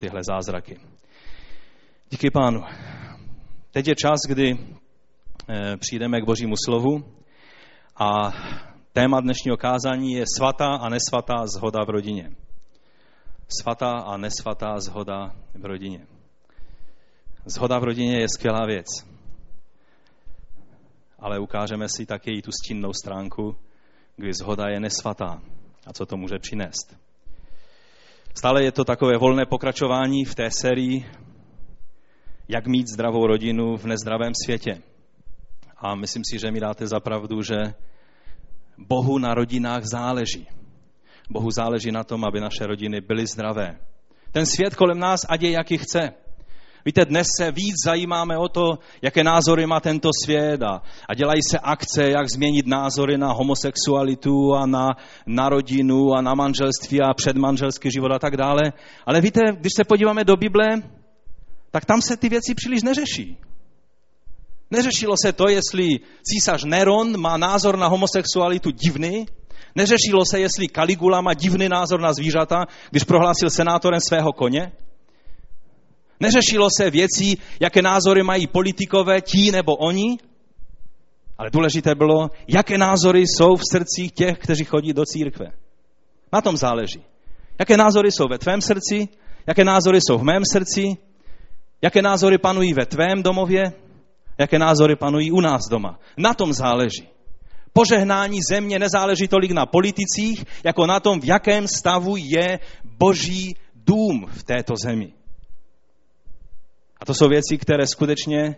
tyhle zázraky. Díky pánu. Teď je čas, kdy eh, přijdeme k božímu slovu a téma dnešního kázání je svatá a nesvatá zhoda v rodině. Svatá a nesvatá zhoda v rodině. Zhoda v rodině je skvělá věc, ale ukážeme si také i tu stínnou stránku, kdy zhoda je nesvatá a co to může přinést. Stále je to takové volné pokračování v té sérii Jak mít zdravou rodinu v nezdravém světě. A myslím si, že mi dáte za pravdu, že Bohu na rodinách záleží. Bohu záleží na tom, aby naše rodiny byly zdravé. Ten svět kolem nás, ať je jaký chce. Víte, dnes se víc zajímáme o to, jaké názory má tento svět a, a dělají se akce, jak změnit názory na homosexualitu a na, na rodinu a na manželství a předmanželský život a tak dále. Ale víte, když se podíváme do Bible, tak tam se ty věci příliš neřeší. Neřešilo se to, jestli císař Neron má názor na homosexualitu divný, neřešilo se, jestli Caligula má divný názor na zvířata, když prohlásil senátorem svého koně, Neřešilo se věcí, jaké názory mají politikové, ti nebo oni, ale důležité bylo, jaké názory jsou v srdcích těch, kteří chodí do církve. Na tom záleží. Jaké názory jsou ve tvém srdci, jaké názory jsou v mém srdci, jaké názory panují ve tvém domově, jaké názory panují u nás doma. Na tom záleží. Požehnání země nezáleží tolik na politicích, jako na tom, v jakém stavu je boží dům v této zemi. A to jsou věci, které skutečně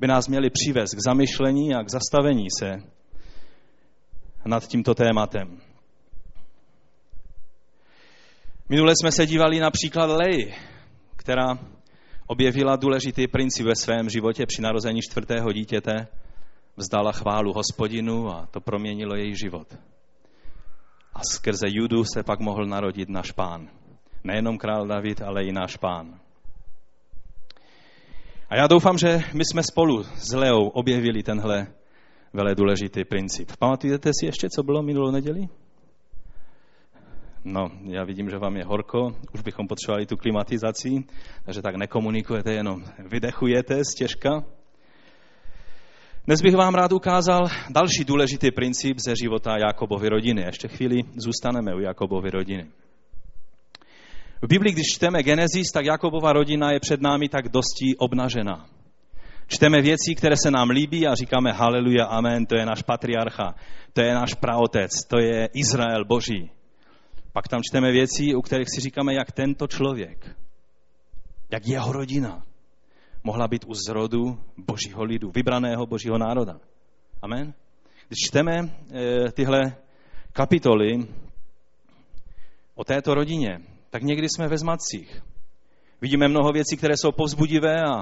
by nás měly přivést k zamyšlení a k zastavení se nad tímto tématem. Minule jsme se dívali na příklad Lej, která objevila důležitý princip ve svém životě při narození čtvrtého dítěte, vzdala chválu hospodinu a to proměnilo její život. A skrze Judu se pak mohl narodit náš pán. Nejenom král David, ale i náš pán. A já doufám, že my jsme spolu s Leou objevili tenhle vele důležitý princip. Pamatujete si ještě, co bylo minulou neděli? No, já vidím, že vám je horko, už bychom potřebovali tu klimatizaci, takže tak nekomunikujete, jenom vydechujete stěžka. Dnes bych vám rád ukázal další důležitý princip ze života Jakobovy rodiny. Ještě chvíli zůstaneme u Jakobovy rodiny. V Biblii, když čteme Genesis, tak Jakobova rodina je před námi tak dosti obnažená. Čteme věci, které se nám líbí a říkáme haleluja, amen, to je náš patriarcha, to je náš praotec, to je Izrael boží. Pak tam čteme věci, u kterých si říkáme, jak tento člověk, jak jeho rodina mohla být u zrodu božího lidu, vybraného božího národa. Amen. Když čteme e, tyhle kapitoly o této rodině, tak někdy jsme ve zmatcích. Vidíme mnoho věcí, které jsou povzbudivé a,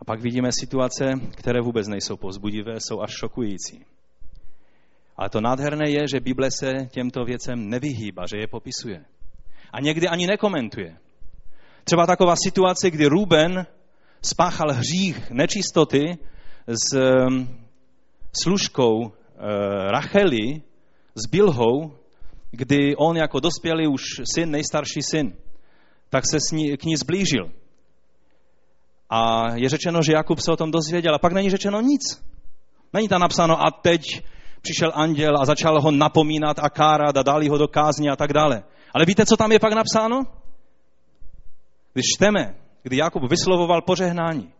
a pak vidíme situace, které vůbec nejsou povzbudivé, jsou až šokující. Ale to nádherné je, že Bible se těmto věcem nevyhýba, že je popisuje. A někdy ani nekomentuje. Třeba taková situace, kdy Ruben spáchal hřích nečistoty s služkou eh, Racheli, s Bilhou, kdy on jako dospělý už syn, nejstarší syn, tak se s ní, k ní zblížil. A je řečeno, že Jakub se o tom dozvěděl a pak není řečeno nic. Není tam napsáno a teď přišel anděl a začal ho napomínat a kárat a dali ho do kázně a tak dále. Ale víte, co tam je pak napsáno? Když čteme, kdy Jakub vyslovoval požehnání,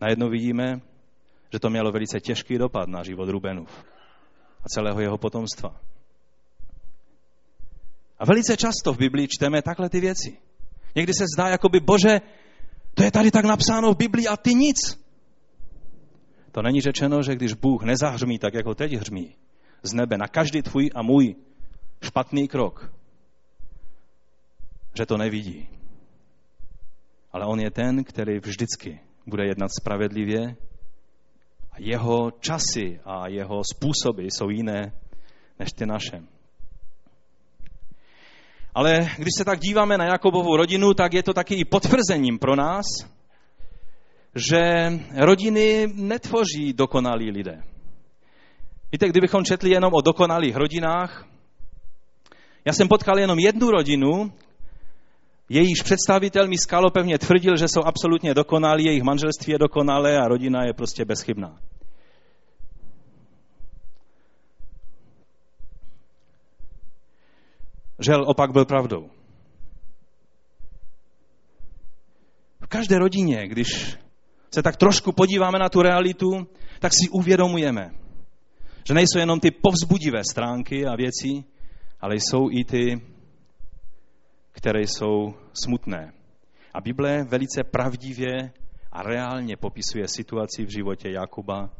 najednou vidíme, že to mělo velice těžký dopad na život Rubenův a celého jeho potomstva. A velice často v Biblii čteme takhle ty věci. Někdy se zdá, jako by, bože, to je tady tak napsáno v Biblii a ty nic. To není řečeno, že když Bůh nezahřmí tak, jako teď hřmí, z nebe na každý tvůj a můj špatný krok, že to nevidí. Ale on je ten, který vždycky bude jednat spravedlivě a jeho časy a jeho způsoby jsou jiné než ty naše. Ale když se tak díváme na Jakobovu rodinu, tak je to taky i potvrzením pro nás, že rodiny netvoří dokonalí lidé. Víte, kdybychom četli jenom o dokonalých rodinách, já jsem potkal jenom jednu rodinu, Jejíž představitel mi skalopevně tvrdil, že jsou absolutně dokonalí, jejich manželství je dokonalé a rodina je prostě bezchybná. Žel opak byl pravdou. V každé rodině, když se tak trošku podíváme na tu realitu, tak si uvědomujeme, že nejsou jenom ty povzbudivé stránky a věci, ale jsou i ty, které jsou smutné. A Bible velice pravdivě a reálně popisuje situaci v životě Jakuba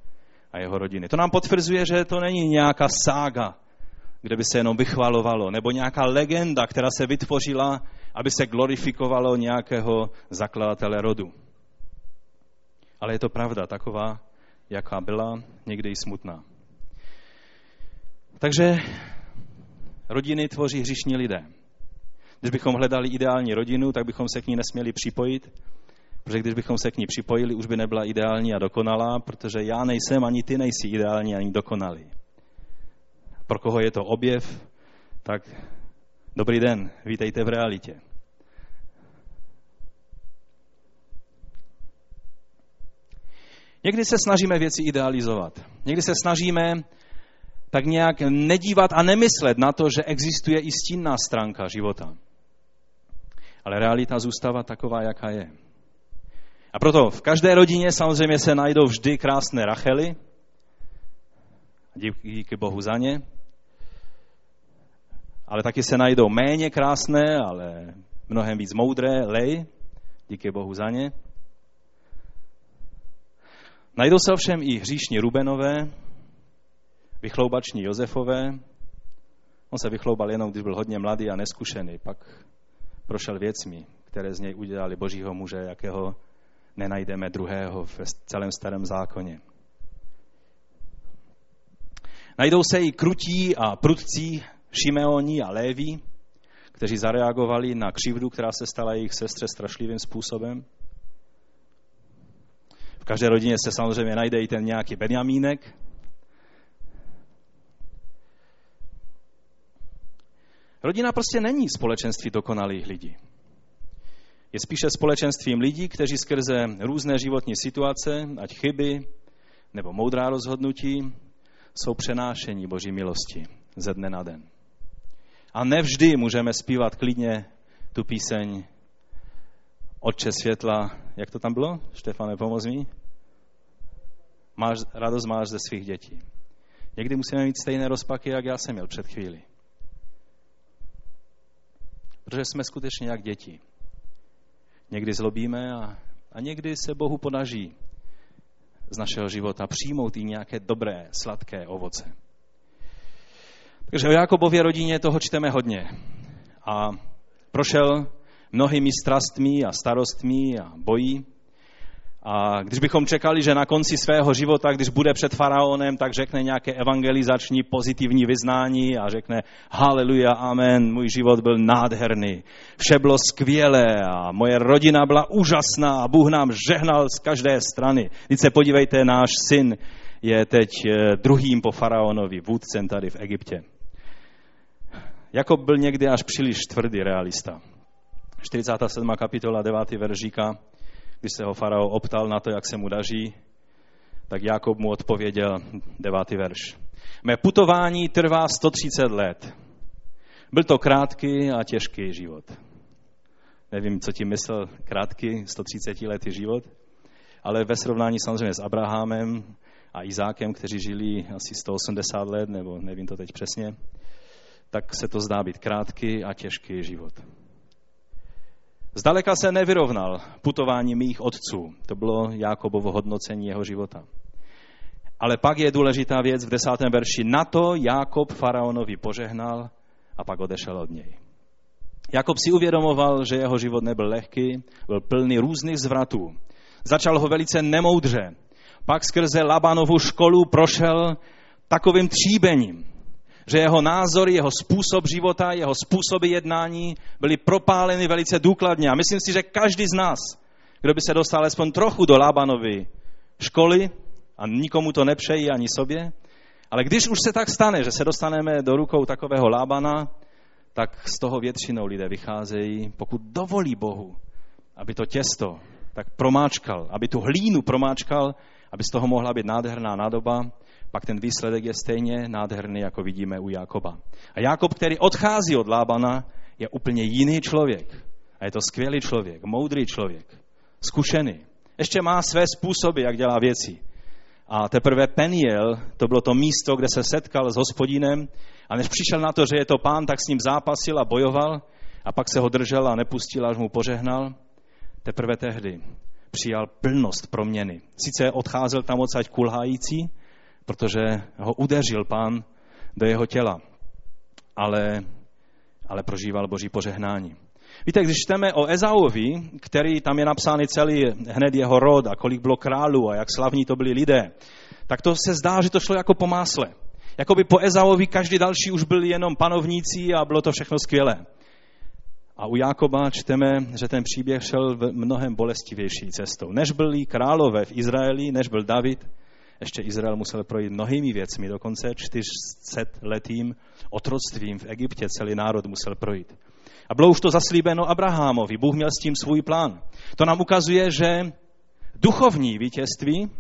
a jeho rodiny. To nám potvrzuje, že to není nějaká sága, kde by se jenom vychvalovalo, nebo nějaká legenda, která se vytvořila, aby se glorifikovalo nějakého zakladatele rodu. Ale je to pravda taková, jaká byla, někdy i smutná. Takže rodiny tvoří hřišní lidé. Když bychom hledali ideální rodinu, tak bychom se k ní nesměli připojit, protože když bychom se k ní připojili, už by nebyla ideální a dokonalá, protože já nejsem, ani ty nejsi ideální, ani dokonalý. Pro koho je to objev, tak dobrý den, vítejte v realitě. Někdy se snažíme věci idealizovat. Někdy se snažíme tak nějak nedívat a nemyslet na to, že existuje i stínná stránka života. Ale realita zůstává taková, jaká je. A proto v každé rodině samozřejmě se najdou vždy krásné Rachely. Díky Bohu za ně. Ale taky se najdou méně krásné, ale mnohem víc moudré Lej. Díky Bohu za ně. Najdou se ovšem i hříšní Rubenové, vychloubační Josefové. On se vychloubal jenom, když byl hodně mladý a neskušený. Pak prošel věcmi, které z něj udělali božího muže, jakého nenajdeme druhého v celém starém zákoně. Najdou se i krutí a prudcí Šimeoni a Léví, kteří zareagovali na křivdu, která se stala jejich sestře strašlivým způsobem. V každé rodině se samozřejmě najde i ten nějaký Benjamínek. Rodina prostě není společenství dokonalých lidí. Je spíše společenstvím lidí, kteří skrze různé životní situace, ať chyby nebo moudrá rozhodnutí, jsou přenášení Boží milosti ze dne na den. A nevždy můžeme zpívat klidně tu píseň Otče světla, jak to tam bylo? Štefane, pomoz mi. Máš, radost máš ze svých dětí. Někdy musíme mít stejné rozpaky, jak já jsem měl před chvíli. Protože jsme skutečně jak děti. Někdy zlobíme a, a někdy se Bohu podaří z našeho života přijmout i nějaké dobré, sladké ovoce. Takže o Jakobově rodině toho čteme hodně. A prošel mnohými strastmi a starostmi a bojí. A když bychom čekali, že na konci svého života, když bude před faraonem, tak řekne nějaké evangelizační pozitivní vyznání a řekne haleluja, amen, můj život byl nádherný, vše bylo skvělé a moje rodina byla úžasná a Bůh nám žehnal z každé strany. Teď se podívejte, náš syn je teď eh, druhým po faraonovi, vůdcem tady v Egyptě. Jakob byl někdy až příliš tvrdý realista. 47. kapitola 9. verš říká, když se ho farao optal na to, jak se mu daří, tak Jakob mu odpověděl, devátý verš. Mé putování trvá 130 let. Byl to krátký a těžký život. Nevím, co tím myslel krátký 130 letý život, ale ve srovnání samozřejmě s Abrahamem a Izákem, kteří žili asi 180 let, nebo nevím to teď přesně, tak se to zdá být krátký a těžký život. Zdaleka se nevyrovnal putování mých otců. To bylo Jákobovo hodnocení jeho života. Ale pak je důležitá věc v desátém verši. Na to Jákob faraonovi požehnal a pak odešel od něj. Jakob si uvědomoval, že jeho život nebyl lehký, byl plný různých zvratů. Začal ho velice nemoudře. Pak skrze Labanovu školu prošel takovým tříbením že jeho názory, jeho způsob života, jeho způsoby jednání byly propáleny velice důkladně. A myslím si, že každý z nás, kdo by se dostal alespoň trochu do Lábanovy školy, a nikomu to nepřejí ani sobě, ale když už se tak stane, že se dostaneme do rukou takového Lábana, tak z toho většinou lidé vycházejí, pokud dovolí Bohu, aby to těsto tak promáčkal, aby tu hlínu promáčkal, aby z toho mohla být nádherná nádoba, pak ten výsledek je stejně nádherný, jako vidíme u Jakoba. A Jakob, který odchází od Lábana, je úplně jiný člověk. A je to skvělý člověk, moudrý člověk, zkušený. Ještě má své způsoby, jak dělá věci. A teprve Peniel, to bylo to místo, kde se setkal s hospodinem a než přišel na to, že je to pán, tak s ním zápasil a bojoval a pak se ho držel a nepustil, až mu požehnal. Teprve tehdy přijal plnost proměny. Sice odcházel tam odsaď kulhající, protože ho udeřil pán do jeho těla, ale, ale prožíval boží požehnání. Víte, když čteme o Ezauovi, který tam je napsány celý hned jeho rod a kolik bylo králů a jak slavní to byli lidé, tak to se zdá, že to šlo jako po másle. Jakoby po Ezauovi každý další už byli jenom panovníci a bylo to všechno skvělé. A u Jákoba čteme, že ten příběh šel v mnohem bolestivější cestou. Než byli králové v Izraeli, než byl David, ještě Izrael musel projít mnohými věcmi, dokonce 400 letým otroctvím v Egyptě celý národ musel projít. A bylo už to zaslíbeno Abrahamovi. Bůh měl s tím svůj plán. To nám ukazuje, že duchovní vítězství,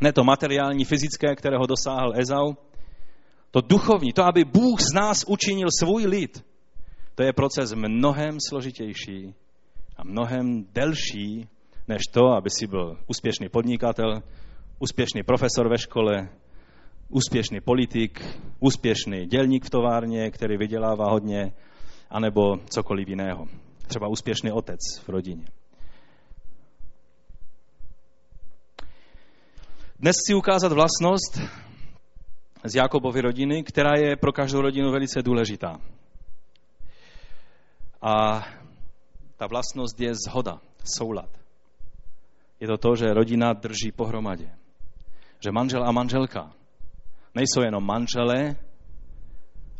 ne to materiální, fyzické, kterého dosáhl Ezau, to duchovní, to, aby Bůh z nás učinil svůj lid, to je proces mnohem složitější a mnohem delší, než to, aby si byl úspěšný podnikatel, úspěšný profesor ve škole, úspěšný politik, úspěšný dělník v továrně, který vydělává hodně, anebo cokoliv jiného. Třeba úspěšný otec v rodině. Dnes chci ukázat vlastnost z Jakobovy rodiny, která je pro každou rodinu velice důležitá. A ta vlastnost je zhoda, soulad. Je to to, že rodina drží pohromadě. Že manžel a manželka nejsou jenom manželé,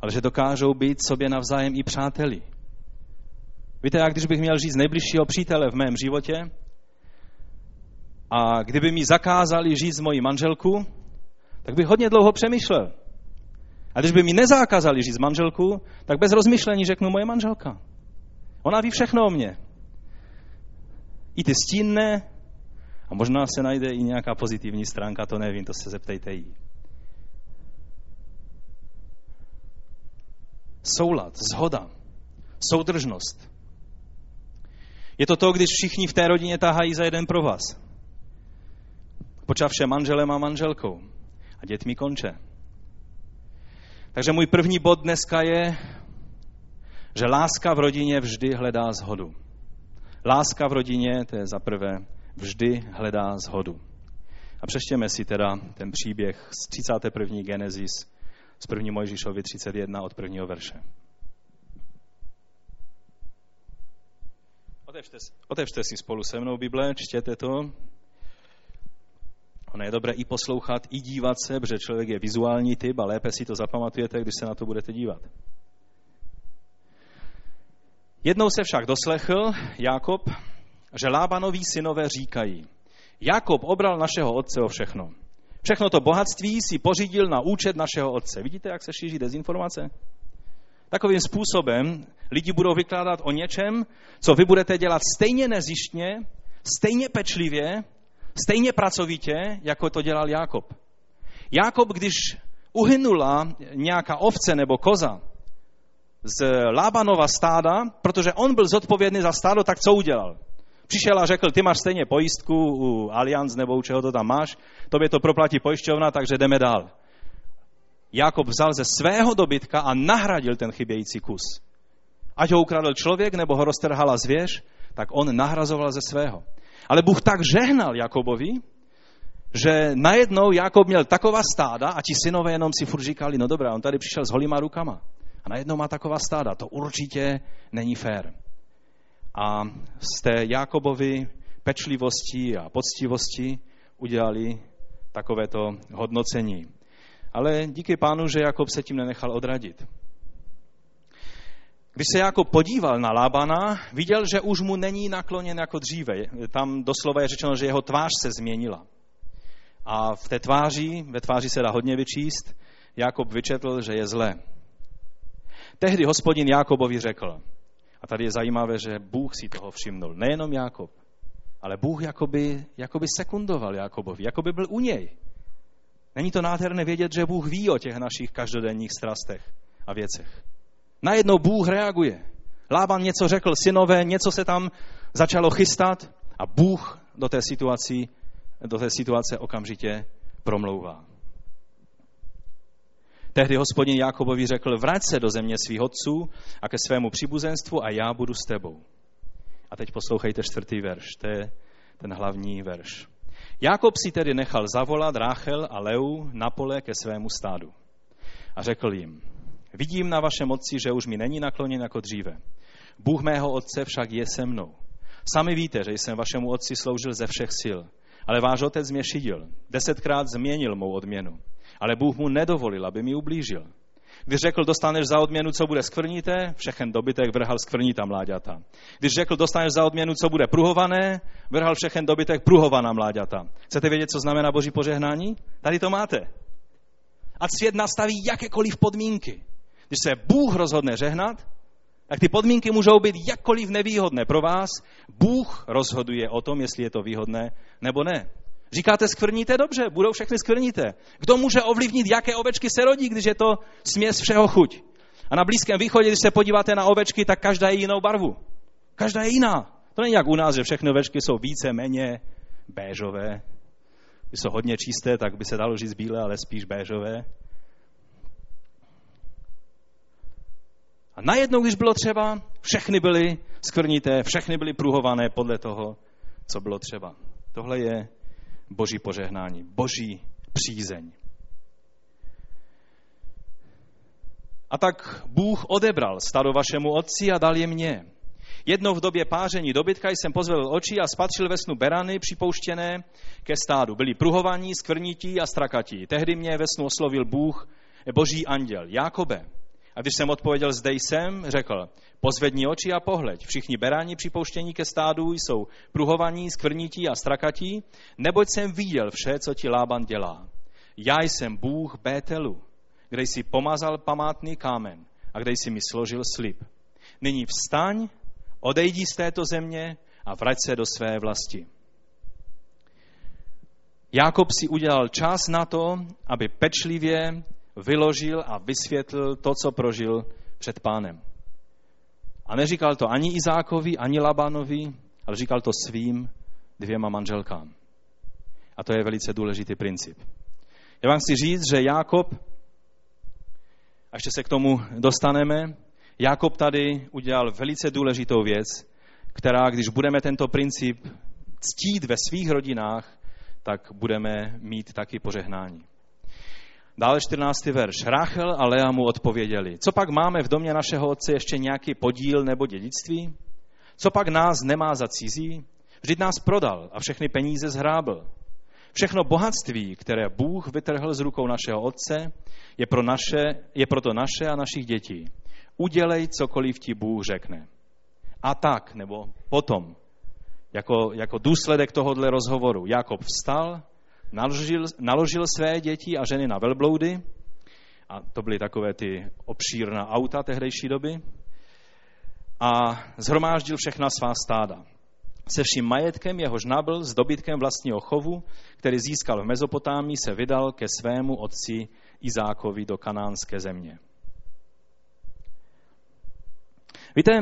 ale že dokážou být sobě navzájem i přáteli. Víte, jak když bych měl říct nejbližšího přítele v mém životě a kdyby mi zakázali žít s mojí manželku, tak bych hodně dlouho přemýšlel. A když by mi nezakázali žít s manželku, tak bez rozmyšlení řeknu moje manželka. Ona ví všechno o mě. I ty stínné, a možná se najde i nějaká pozitivní stránka, to nevím, to se zeptejte jí. Soulad, zhoda, soudržnost. Je to to, když všichni v té rodině tahají za jeden pro vás. Počavše manželem a manželkou. A dětmi konče. Takže můj první bod dneska je že láska v rodině vždy hledá zhodu. Láska v rodině, to je za prvé, vždy hledá zhodu. A přeštěme si teda ten příběh z 31. Genesis, z 1. Mojžíšovi 31 od prvního verše. Otevřte, otevřte si spolu se mnou Bible, čtěte to. Ono je dobré i poslouchat, i dívat se, protože člověk je vizuální typ a lépe si to zapamatujete, když se na to budete dívat. Jednou se však doslechl Jakob, že Lábanoví synové říkají, Jakob obral našeho otce o všechno. Všechno to bohatství si pořídil na účet našeho otce. Vidíte, jak se šíří dezinformace? Takovým způsobem lidi budou vykládat o něčem, co vy budete dělat stejně nezištně, stejně pečlivě, stejně pracovitě, jako to dělal Jakob. Jakob, když uhynula nějaká ovce nebo koza, z Lábanova stáda, protože on byl zodpovědný za stádo, tak co udělal? Přišel a řekl, ty máš stejně pojistku u Allianz nebo u čeho to tam máš, tobě to proplatí pojišťovna, takže jdeme dál. Jakob vzal ze svého dobytka a nahradil ten chybějící kus. Ať ho ukradl člověk nebo ho roztrhala zvěř, tak on nahrazoval ze svého. Ale Bůh tak žehnal Jakobovi, že najednou Jakob měl taková stáda a ti synové jenom si furt říkali, no dobré, on tady přišel s holýma rukama a najednou má taková stáda. To určitě není fér. A z té Jakobovy pečlivosti a poctivosti udělali takovéto hodnocení. Ale díky pánu, že Jakob se tím nenechal odradit. Když se Jakob podíval na Lábana, viděl, že už mu není nakloněn jako dříve. Tam doslova je řečeno, že jeho tvář se změnila. A v té tváři, ve tváři se dá hodně vyčíst, Jakob vyčetl, že je zle. Tehdy hospodin Jákobovi řekl, a tady je zajímavé, že Bůh si toho všimnul, nejenom Jákob, ale Bůh jakoby, jakoby sekundoval Jákobovi, jakoby byl u něj. Není to nádherné vědět, že Bůh ví o těch našich každodenních strastech a věcech. Najednou Bůh reaguje. Lában něco řekl synové, něco se tam začalo chystat a Bůh do té, situaci, do té situace okamžitě promlouvá. Tehdy hospodin Jákobovi řekl, vrať se do země svých otců a ke svému příbuzenstvu a já budu s tebou. A teď poslouchejte čtvrtý verš, to je ten hlavní verš. Jákob si tedy nechal zavolat Ráchel a Leu na pole ke svému stádu. A řekl jim, vidím na vašem otci, že už mi není nakloněn jako dříve. Bůh mého otce však je se mnou. Sami víte, že jsem vašemu otci sloužil ze všech sil, ale váš otec mě šidil. Desetkrát změnil mou odměnu, ale Bůh mu nedovolil, aby mi ublížil. Když řekl, dostaneš za odměnu, co bude skvrnité, všechen dobytek vrhal skvrnitá mláďata. Když řekl, dostaneš za odměnu, co bude pruhované, vrhal všechen dobytek pruhovaná mláďata. Chcete vědět, co znamená boží požehnání? Tady to máte. A svět nastaví jakékoliv podmínky. Když se Bůh rozhodne žehnat, tak ty podmínky můžou být jakkoliv nevýhodné pro vás. Bůh rozhoduje o tom, jestli je to výhodné nebo ne. Říkáte skvrníte? Dobře, budou všechny skvrníte. Kdo může ovlivnit, jaké ovečky se rodí, když je to směs všeho chuť? A na Blízkém východě, když se podíváte na ovečky, tak každá je jinou barvu. Každá je jiná. To není jak u nás, že všechny ovečky jsou více, méně béžové. Když jsou hodně čisté, tak by se dalo říct bílé, ale spíš béžové. A najednou, když bylo třeba, všechny byly skvrnité, všechny byly pruhované podle toho, co bylo třeba. Tohle je boží požehnání, boží přízeň. A tak Bůh odebral stado vašemu otci a dal je mně. Jednou v době páření dobytka jsem pozvedl oči a spatřil ve snu berany připouštěné ke stádu. Byli pruhovaní, skvrnití a strakatí. Tehdy mě ve snu oslovil Bůh, boží anděl, Jákobe. A když jsem odpověděl, zde jsem, řekl, pozvedni oči a pohleď. Všichni beráni připouštění ke stádu jsou pruhovaní, skvrnití a strakatí, neboť jsem viděl vše, co ti Lában dělá. Já jsem Bůh Bételu, kde jsi pomazal památný kámen a kde jsi mi složil slib. Nyní vstaň, odejdi z této země a vrať se do své vlasti. Jákob si udělal čas na to, aby pečlivě vyložil a vysvětlil to, co prožil před pánem. A neříkal to ani Izákovi, ani Labánovi, ale říkal to svým dvěma manželkám. A to je velice důležitý princip. Já vám chci říct, že Jákob, a ještě se k tomu dostaneme, Jákob tady udělal velice důležitou věc, která, když budeme tento princip ctít ve svých rodinách, tak budeme mít taky požehnání. Dále 14. verš. Rachel a Lea mu odpověděli, co pak máme v domě našeho otce ještě nějaký podíl nebo dědictví? Co pak nás nemá za cizí? Vždyť nás prodal a všechny peníze zhrábl. Všechno bohatství, které Bůh vytrhl z rukou našeho otce, je, pro naše, je proto naše a našich dětí. Udělej, cokoliv ti Bůh řekne. A tak, nebo potom, jako, jako důsledek tohohle rozhovoru, Jakob vstal, naložil, naložil své děti a ženy na velbloudy, a to byly takové ty obšírná auta tehdejší doby, a zhromáždil všechna svá stáda. Se vším majetkem, jehož nabil s dobytkem vlastního chovu, který získal v Mezopotámii, se vydal ke svému otci Izákovi do kanánské země. Víte,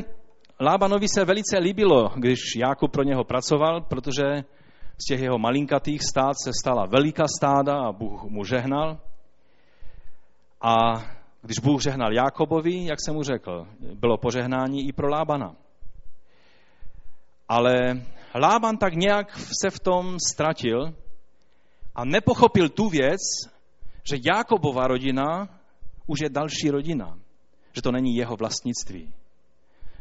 Lábanovi se velice líbilo, když Jákub pro něho pracoval, protože z těch jeho malinkatých stád se stala veliká stáda a Bůh mu žehnal. A když Bůh žehnal Jákobovi, jak jsem mu řekl, bylo požehnání i pro Lábana. Ale Lában tak nějak se v tom ztratil a nepochopil tu věc, že Jákobova rodina už je další rodina. Že to není jeho vlastnictví.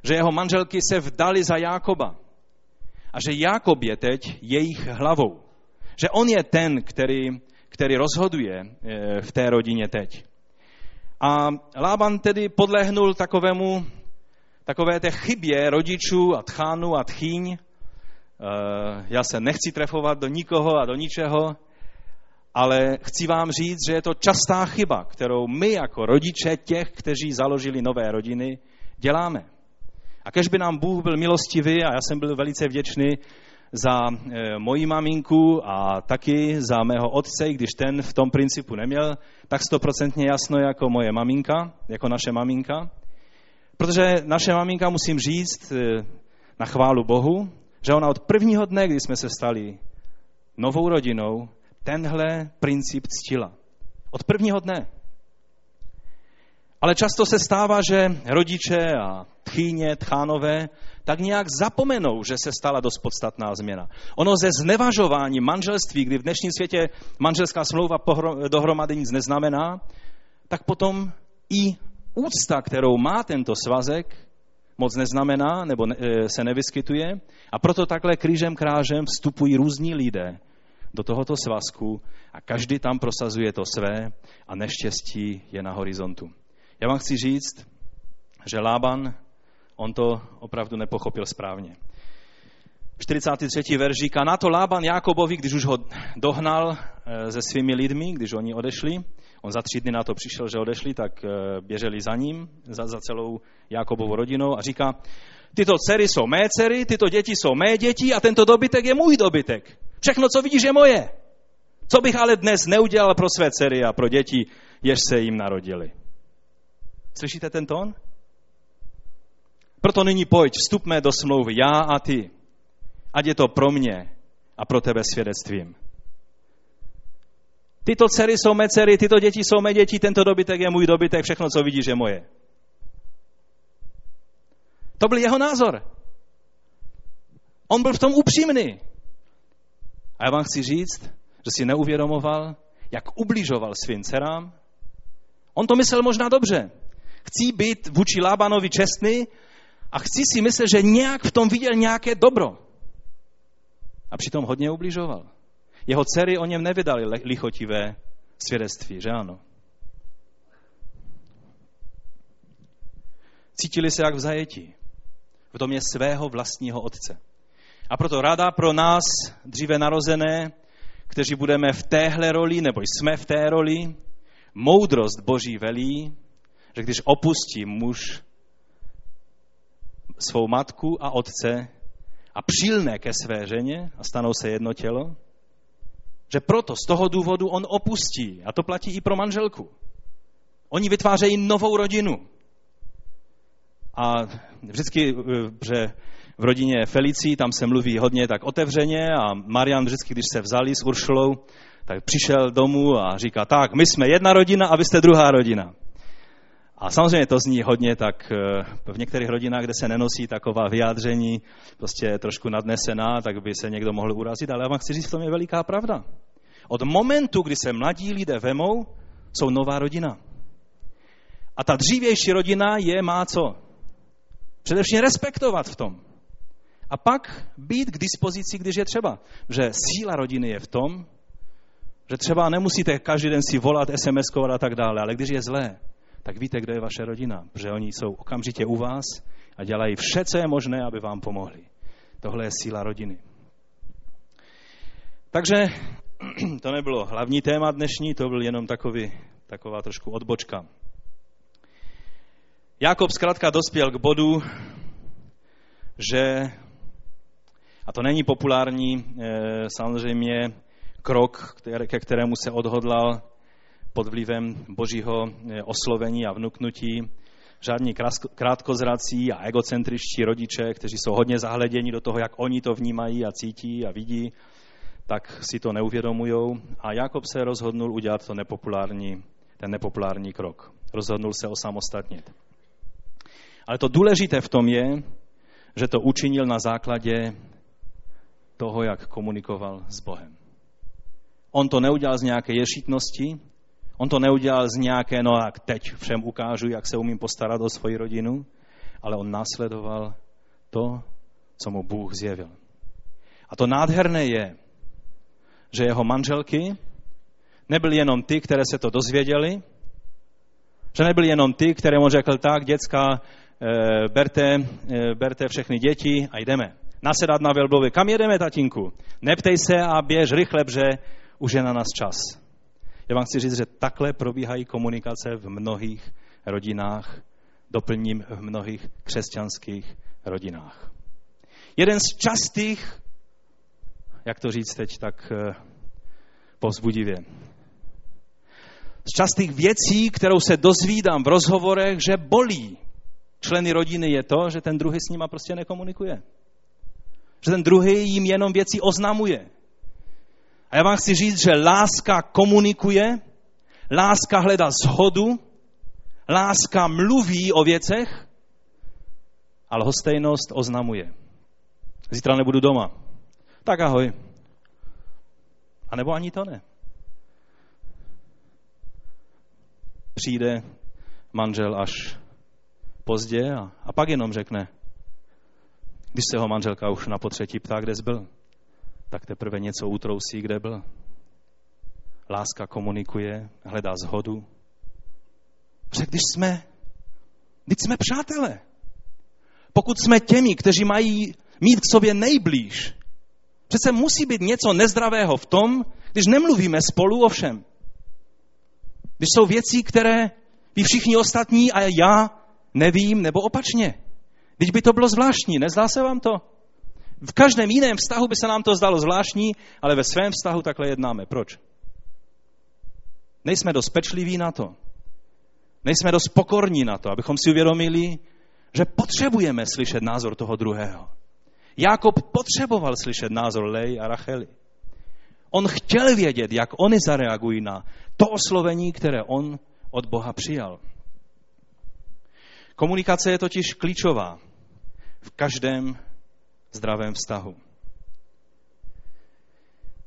Že jeho manželky se vdali za Jákoba a že Jakob je teď jejich hlavou. Že on je ten, který, který rozhoduje eh, v té rodině teď. A Lában tedy podlehnul takovému, takové té chybě rodičů a tchánu a tchýň. Eh, já se nechci trefovat do nikoho a do ničeho, ale chci vám říct, že je to častá chyba, kterou my jako rodiče těch, kteří založili nové rodiny, děláme. A kež by nám Bůh byl milostivý, a já jsem byl velice vděčný za e, moji maminku a taky za mého otce, když ten v tom principu neměl tak stoprocentně jasno jako moje maminka, jako naše maminka. Protože naše maminka, musím říct, e, na chválu Bohu, že ona od prvního dne, kdy jsme se stali novou rodinou, tenhle princip ctila. Od prvního dne. Ale často se stává, že rodiče a tchýně, tchánové, tak nějak zapomenou, že se stala dost podstatná změna. Ono ze znevažování manželství, kdy v dnešním světě manželská smlouva dohromady nic neznamená, tak potom i úcta, kterou má tento svazek, moc neznamená nebo e, se nevyskytuje a proto takhle křížem krážem vstupují různí lidé do tohoto svazku a každý tam prosazuje to své a neštěstí je na horizontu. Já vám chci říct, že Lában, on to opravdu nepochopil správně. 43. verš říká, na to Lában Jákobovi, když už ho dohnal e, se svými lidmi, když oni odešli, On za tři dny na to přišel, že odešli, tak eh, běželi za ním, za, za celou Jakobovou rodinou a říká, tyto dcery jsou mé dcery, tyto děti jsou mé děti a tento dobytek je můj dobytek. Všechno, co vidíš, je moje. Co bych ale dnes neudělal pro své dcery a pro děti, jež se jim narodili. Slyšíte ten tón? Proto nyní pojď, vstupme do smlouvy, já a ty. Ať je to pro mě a pro tebe svědectvím. Tyto dcery jsou mé dcery, tyto děti jsou mé děti, tento dobytek je můj dobytek, všechno, co vidíš, je moje. To byl jeho názor. On byl v tom upřímný. A já vám chci říct, že si neuvědomoval, jak ubližoval svým dcerám. On to myslel možná dobře. Chci být vůči Lábanovi čestný a chci si myslet, že nějak v tom viděl nějaké dobro. A přitom hodně ubližoval. Jeho dcery o něm nevydali lichotivé svědectví, že ano? Cítili se jak v zajetí, v domě svého vlastního otce. A proto rada pro nás, dříve narozené, kteří budeme v téhle roli, nebo jsme v té roli, moudrost Boží velí, že když opustí muž svou matku a otce a přilne ke své ženě a stanou se jedno tělo, že proto z toho důvodu on opustí. A to platí i pro manželku. Oni vytvářejí novou rodinu. A vždycky, eh, že v rodině Felicí, tam se mluví hodně tak otevřeně a Marian vždycky, když se vzali s Uršulou, tak přišel domů a říká, tak, my jsme jedna rodina a vy jste druhá rodina. A samozřejmě to zní hodně tak eh, v některých rodinách, kde se nenosí taková vyjádření, prostě trošku nadnesená, tak by se někdo mohl urazit, ale já vám chci říct, v tom je veliká pravda. Od momentu, kdy se mladí lidé vemou, jsou nová rodina. A ta dřívější rodina je má co? Především respektovat v tom. A pak být k dispozici, když je třeba. Že síla rodiny je v tom, že třeba nemusíte každý den si volat, SMS-kovat a tak dále, ale když je zlé, tak víte, kdo je vaše rodina, protože oni jsou okamžitě u vás a dělají vše, co je možné, aby vám pomohli. Tohle je síla rodiny. Takže to nebylo hlavní téma dnešní, to byl jenom takový, taková trošku odbočka. Jakob zkrátka dospěl k bodu, že, a to není populární eh, samozřejmě krok, ke kterému se odhodlal pod vlivem božího eh, oslovení a vnuknutí, žádní krátkozrací a egocentričtí rodiče, kteří jsou hodně zahleděni do toho, jak oni to vnímají a cítí a vidí, tak si to neuvědomují. A Jakob se rozhodnul udělat to nepopulární, ten nepopulární krok. Rozhodnul se osamostatnit. Ale to důležité v tom je, že to učinil na základě toho, jak komunikoval s Bohem. On to neudělal z nějaké ješitnosti, on to neudělal z nějaké, no jak teď všem ukážu, jak se umím postarat o svoji rodinu, ale on následoval to, co mu Bůh zjevil. A to nádherné je, že jeho manželky nebyly jenom ty, které se to dozvěděli, že nebyly jenom ty, které mu řekl, tak, děcka, eh, berte, eh, berte všechny děti a jdeme. Nasedat na velblovi. Kam jedeme, tatínku? Neptej se a běž rychle, že už je na nás čas. Já vám chci říct, že takhle probíhají komunikace v mnohých rodinách, doplním v mnohých křesťanských rodinách. Jeden z častých, jak to říct teď tak eh, povzbudivě, z častých věcí, kterou se dozvídám v rozhovorech, že bolí členy rodiny, je to, že ten druhý s nima prostě nekomunikuje. Že ten druhý jim jenom věci oznamuje. A já vám chci říct, že láska komunikuje, láska hledá zhodu, láska mluví o věcech, ale hostejnost oznamuje. Zítra nebudu doma. Tak ahoj. A nebo ani to ne. Přijde manžel až pozdě a, a pak jenom řekne, když se ho manželka už na potřetí ptá, kde jsi byl, tak teprve něco utrousí, kde byl. Láska komunikuje, hledá zhodu. Protože když jsme, když jsme přátelé, pokud jsme těmi, kteří mají mít k sobě nejblíž, přece musí být něco nezdravého v tom, když nemluvíme spolu o všem. Když jsou věci, které ví všichni ostatní a já nevím, nebo opačně. Teď by to bylo zvláštní, nezdá se vám to? V každém jiném vztahu by se nám to zdalo zvláštní, ale ve svém vztahu takhle jednáme. Proč? Nejsme dost pečliví na to. Nejsme dost pokorní na to, abychom si uvědomili, že potřebujeme slyšet názor toho druhého. Jakob potřeboval slyšet názor Lej a Rachely. On chtěl vědět, jak oni zareagují na to oslovení, které on od Boha přijal. Komunikace je totiž klíčová v každém zdravém vztahu.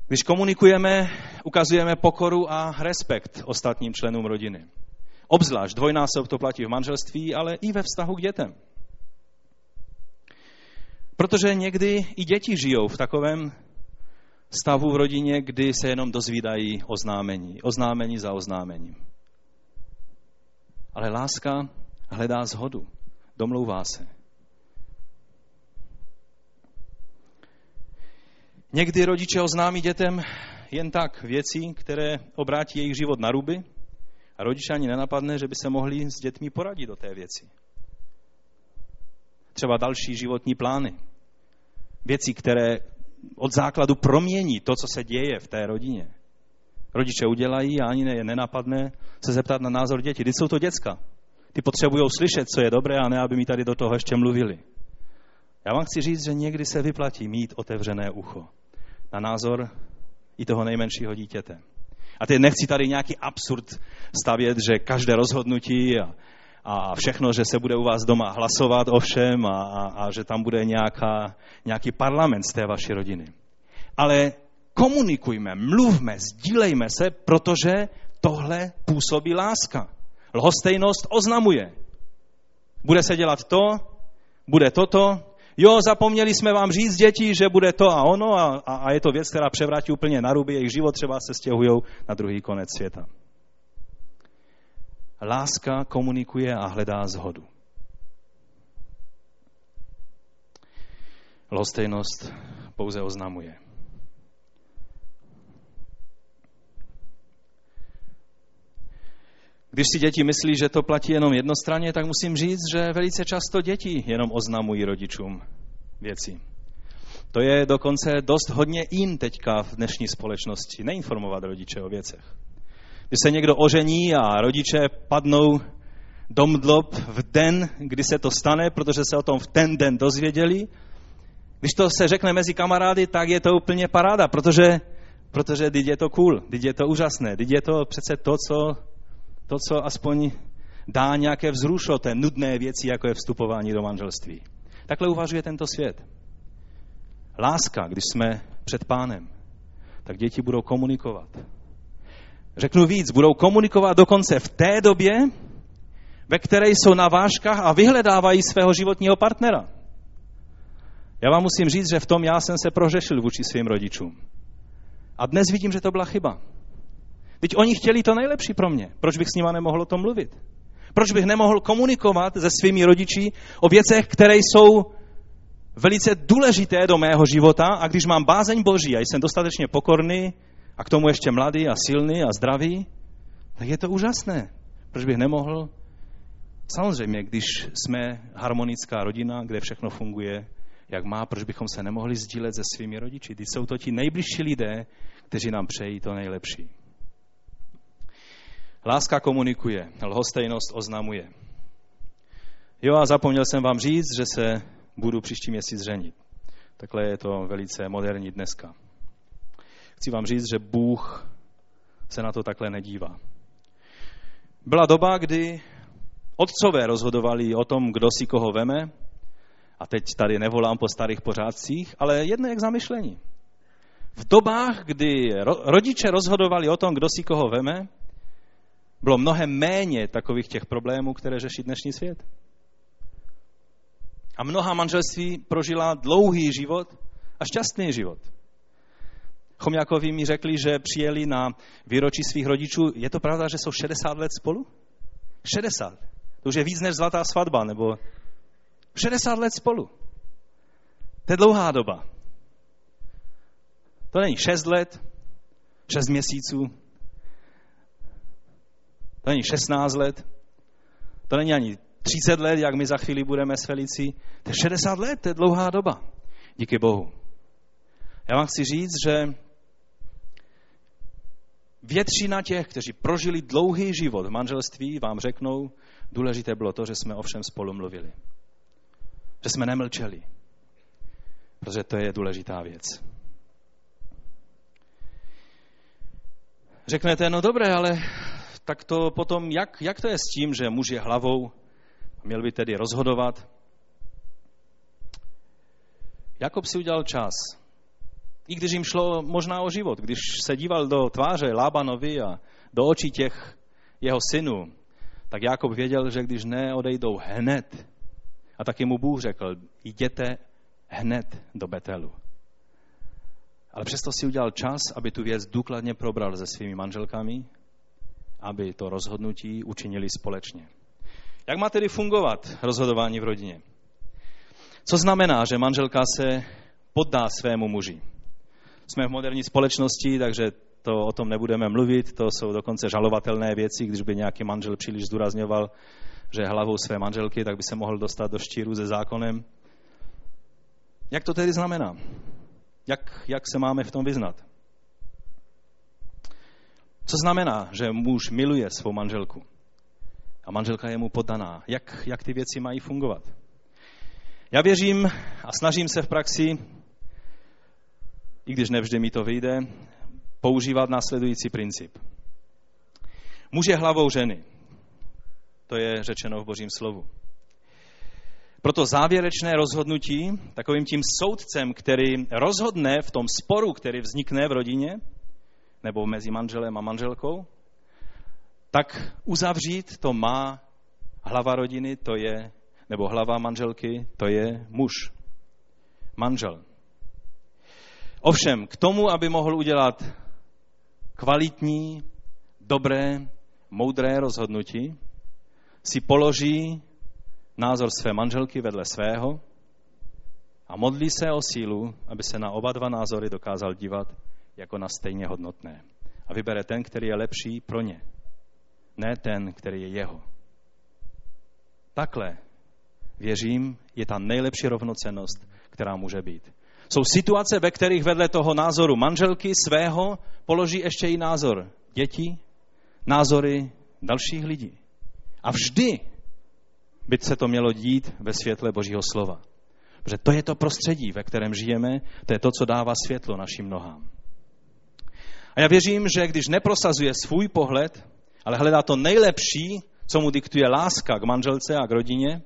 Když komunikujeme, ukazujeme pokoru a respekt ostatním členům rodiny. Obzvlášť dvojnásob to platí v manželství, ale i ve vztahu k dětem. Protože někdy i děti žijou v takovém stavu v rodině, kdy se jenom dozvídají oznámení. Oznámení za oznámením. Ale láska hledá zhodu. Domlouvá se. Někdy rodiče oznámí dětem jen tak věci, které obrátí jejich život na ruby a rodiče ani nenapadne, že by se mohli s dětmi poradit do té věci. Třeba další životní plány. Věci, které od základu promění to, co se děje v té rodině. Rodiče udělají a ani ne, nenapadne se zeptat na názor dětí. Když jsou to děcka, ty potřebují slyšet, co je dobré, a ne, aby mi tady do toho ještě mluvili. Já vám chci říct, že někdy se vyplatí mít otevřené ucho na názor i toho nejmenšího dítěte. A teď nechci tady nějaký absurd stavět, že každé rozhodnutí a, a všechno, že se bude u vás doma hlasovat o všem a, a, a že tam bude nějaká, nějaký parlament z té vaší rodiny. Ale komunikujme, mluvme, sdílejme se, protože tohle působí láska. Lhostejnost oznamuje. Bude se dělat to, bude toto, jo, zapomněli jsme vám říct děti, že bude to a ono a, a, a je to věc, která převrátí úplně na ruby jejich život, třeba se stěhují na druhý konec světa. Láska komunikuje a hledá zhodu. Lhostejnost pouze oznamuje. Když si děti myslí, že to platí jenom jednostranně, tak musím říct, že velice často děti jenom oznamují rodičům věci. To je dokonce dost hodně in teďka v dnešní společnosti, neinformovat rodiče o věcech. Když se někdo ožení a rodiče padnou do mdlob v den, kdy se to stane, protože se o tom v ten den dozvěděli, když to se řekne mezi kamarády, tak je to úplně paráda, protože, protože teď je to cool, teď je to úžasné, teď je to přece to, co to, co aspoň dá nějaké vzrušo té nudné věci, jako je vstupování do manželství. Takhle uvažuje tento svět. Láska, když jsme před pánem, tak děti budou komunikovat. Řeknu víc, budou komunikovat dokonce v té době, ve které jsou na vážkách a vyhledávají svého životního partnera. Já vám musím říct, že v tom já jsem se prořešil vůči svým rodičům. A dnes vidím, že to byla chyba. Teď oni chtěli to nejlepší pro mě. Proč bych s nima nemohl o tom mluvit? Proč bych nemohl komunikovat se svými rodiči o věcech, které jsou velice důležité do mého života a když mám bázeň Boží a jsem dostatečně pokorný a k tomu ještě mladý a silný a zdravý, tak je to úžasné. Proč bych nemohl? Samozřejmě, když jsme harmonická rodina, kde všechno funguje, jak má, proč bychom se nemohli sdílet se svými rodiči? Ty jsou to ti nejbližší lidé, kteří nám přejí to nejlepší. Láska komunikuje, lhostejnost oznamuje. Jo a zapomněl jsem vám říct, že se budu příští měsíc ženit. Takhle je to velice moderní dneska. Chci vám říct, že Bůh se na to takhle nedívá. Byla doba, kdy otcové rozhodovali o tom, kdo si koho veme, a teď tady nevolám po starých pořádcích, ale jedno jak zamyšlení. V dobách, kdy rodiče rozhodovali o tom, kdo si koho veme, bylo mnohem méně takových těch problémů, které řeší dnešní svět. A mnoha manželství prožila dlouhý život a šťastný život. Chomňákovi mi řekli, že přijeli na výročí svých rodičů. Je to pravda, že jsou 60 let spolu? 60. To už je víc než zlatá svatba, nebo 60 let spolu. To je dlouhá doba. To není 6 let, 6 měsíců, to není 16 let, to není ani 30 let, jak my za chvíli budeme s Felicí. To je 60 let, to je dlouhá doba. Díky Bohu. Já vám chci říct, že většina těch, kteří prožili dlouhý život v manželství, vám řeknou, důležité bylo to, že jsme o všem spolu mluvili. Že jsme nemlčeli. Protože to je důležitá věc. Řeknete, no dobré, ale tak to potom, jak, jak to je s tím, že muž je hlavou a měl by tedy rozhodovat? Jakob si udělal čas. I když jim šlo možná o život, když se díval do tváře Lábanovi a do očí těch jeho synů, tak Jakob věděl, že když neodejdou hned, a taky mu Bůh řekl, jděte hned do Betelu. Ale přesto si udělal čas, aby tu věc důkladně probral se svými manželkami, aby to rozhodnutí učinili společně. Jak má tedy fungovat rozhodování v rodině? Co znamená, že manželka se poddá svému muži? Jsme v moderní společnosti, takže to o tom nebudeme mluvit, to jsou dokonce žalovatelné věci, když by nějaký manžel příliš zdůrazňoval, že hlavou své manželky, tak by se mohl dostat do štíru se zákonem. Jak to tedy znamená? Jak, jak se máme v tom vyznat? Co znamená, že muž miluje svou manželku a manželka je mu podaná? Jak, jak ty věci mají fungovat? Já věřím a snažím se v praxi, i když nevždy mi to vyjde, používat následující princip. Muž je hlavou ženy. To je řečeno v Božím slovu. Proto závěrečné rozhodnutí, takovým tím soudcem, který rozhodne v tom sporu, který vznikne v rodině, nebo mezi manželem a manželkou, tak uzavřít to má hlava rodiny, to je, nebo hlava manželky, to je muž, manžel. Ovšem, k tomu, aby mohl udělat kvalitní, dobré, moudré rozhodnutí, si položí názor své manželky vedle svého a modlí se o sílu, aby se na oba dva názory dokázal dívat jako na stejně hodnotné. A vybere ten, který je lepší pro ně, ne ten, který je jeho. Takhle, věřím, je ta nejlepší rovnocenost, která může být. Jsou situace, ve kterých vedle toho názoru manželky svého položí ještě i názor dětí, názory dalších lidí. A vždy by se to mělo dít ve světle Božího slova. Protože to je to prostředí, ve kterém žijeme, to je to, co dává světlo našim nohám. A já věřím, že když neprosazuje svůj pohled, ale hledá to nejlepší, co mu diktuje láska k manželce a k rodině,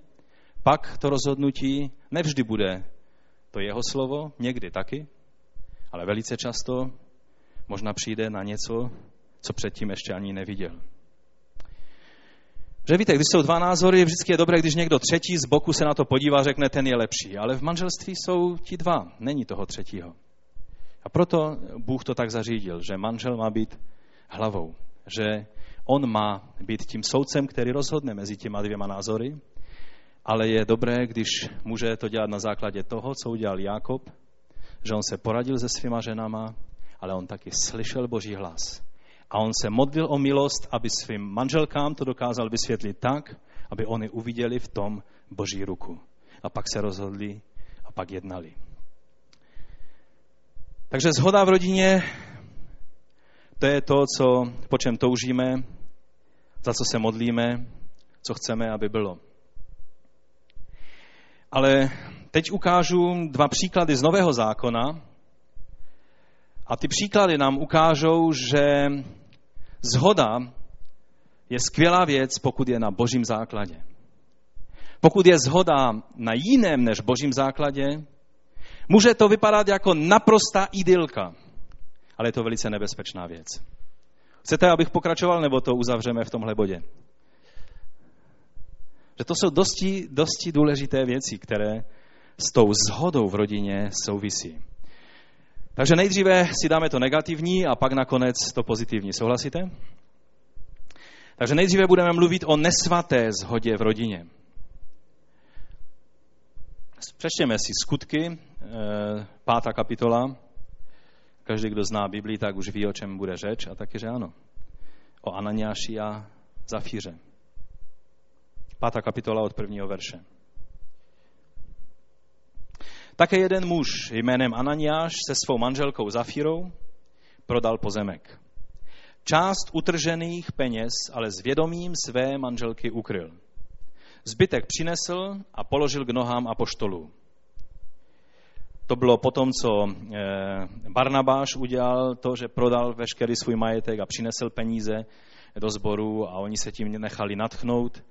pak to rozhodnutí nevždy bude to jeho slovo, někdy taky, ale velice často možná přijde na něco, co předtím ještě ani neviděl. Že víte, když jsou dva názory, vždycky je dobré, když někdo třetí z boku se na to podívá řekne, ten je lepší. Ale v manželství jsou ti dva, není toho třetího. A proto Bůh to tak zařídil, že manžel má být hlavou, že on má být tím soudcem, který rozhodne mezi těma dvěma názory, ale je dobré, když může to dělat na základě toho, co udělal Jakob, že on se poradil se svýma ženama ale on taky slyšel Boží hlas. A on se modlil o milost, aby svým manželkám to dokázal vysvětlit tak, aby oni uviděli v tom Boží ruku. A pak se rozhodli a pak jednali. Takže zhoda v rodině, to je to, co, po čem toužíme, za co se modlíme, co chceme, aby bylo. Ale teď ukážu dva příklady z Nového zákona. A ty příklady nám ukážou, že zhoda je skvělá věc, pokud je na božím základě. Pokud je zhoda na jiném než božím základě, může to vypadat jako naprostá idylka, ale je to velice nebezpečná věc. Chcete, abych pokračoval, nebo to uzavřeme v tomhle bodě? Že to jsou dosti, dosti důležité věci, které s tou zhodou v rodině souvisí. Takže nejdříve si dáme to negativní a pak nakonec to pozitivní. Souhlasíte? Takže nejdříve budeme mluvit o nesvaté zhodě v rodině. Přečtěme si skutky, pátá kapitola. Každý, kdo zná Biblii, tak už ví, o čem bude řeč a taky, že ano. O Ananiáši a Zafíře. Pátá kapitola od prvního verše. Také jeden muž jménem Ananiáš se svou manželkou Zafírou prodal pozemek. Část utržených peněz ale s vědomím své manželky ukryl. Zbytek přinesl a položil k nohám apoštolů. To bylo potom, co eh, Barnabáš udělal to, že prodal veškerý svůj majetek a přinesl peníze do sboru a oni se tím nechali natchnout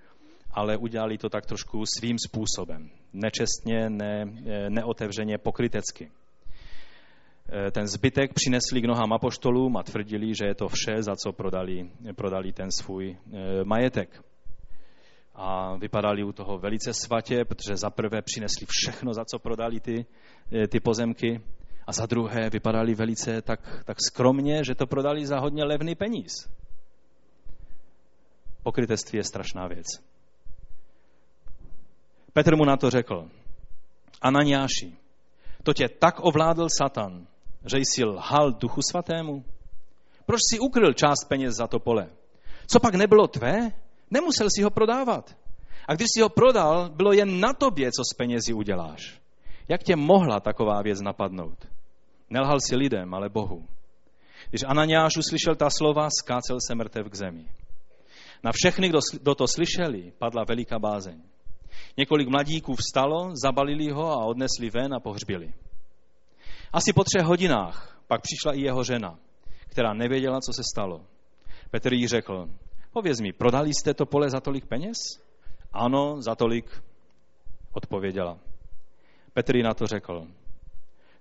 ale udělali to tak trošku svým způsobem. Nečestně, ne, eh, neotevřeně, pokrytecky. Eh, ten zbytek přinesli k nohám apoštolům a tvrdili, že je to vše, za co prodali, prodali ten svůj majetek. A vypadali u toho velice svatě, protože za prvé přinesli všechno, za co prodali ty, ty pozemky, a za druhé vypadali velice tak, tak skromně, že to prodali za hodně levný peníz. Pokrytectví je strašná věc. Petr mu na to řekl, Ananiáši, to tě tak ovládl Satan, že jsi lhal duchu svatému? Proč si ukryl část peněz za to pole? Co pak nebylo tvé? Nemusel si ho prodávat. A když si ho prodal, bylo jen na tobě, co s penězi uděláš. Jak tě mohla taková věc napadnout? Nelhal si lidem, ale Bohu. Když Ananiáš uslyšel ta slova, skácel se mrtev k zemi. Na všechny, kdo to slyšeli, padla veliká bázeň. Několik mladíků vstalo, zabalili ho a odnesli ven a pohřbili. Asi po třech hodinách pak přišla i jeho žena, která nevěděla, co se stalo. Petr jí řekl, pověz mi, prodali jste to pole za tolik peněz? Ano, za tolik, odpověděla. Petr na to řekl,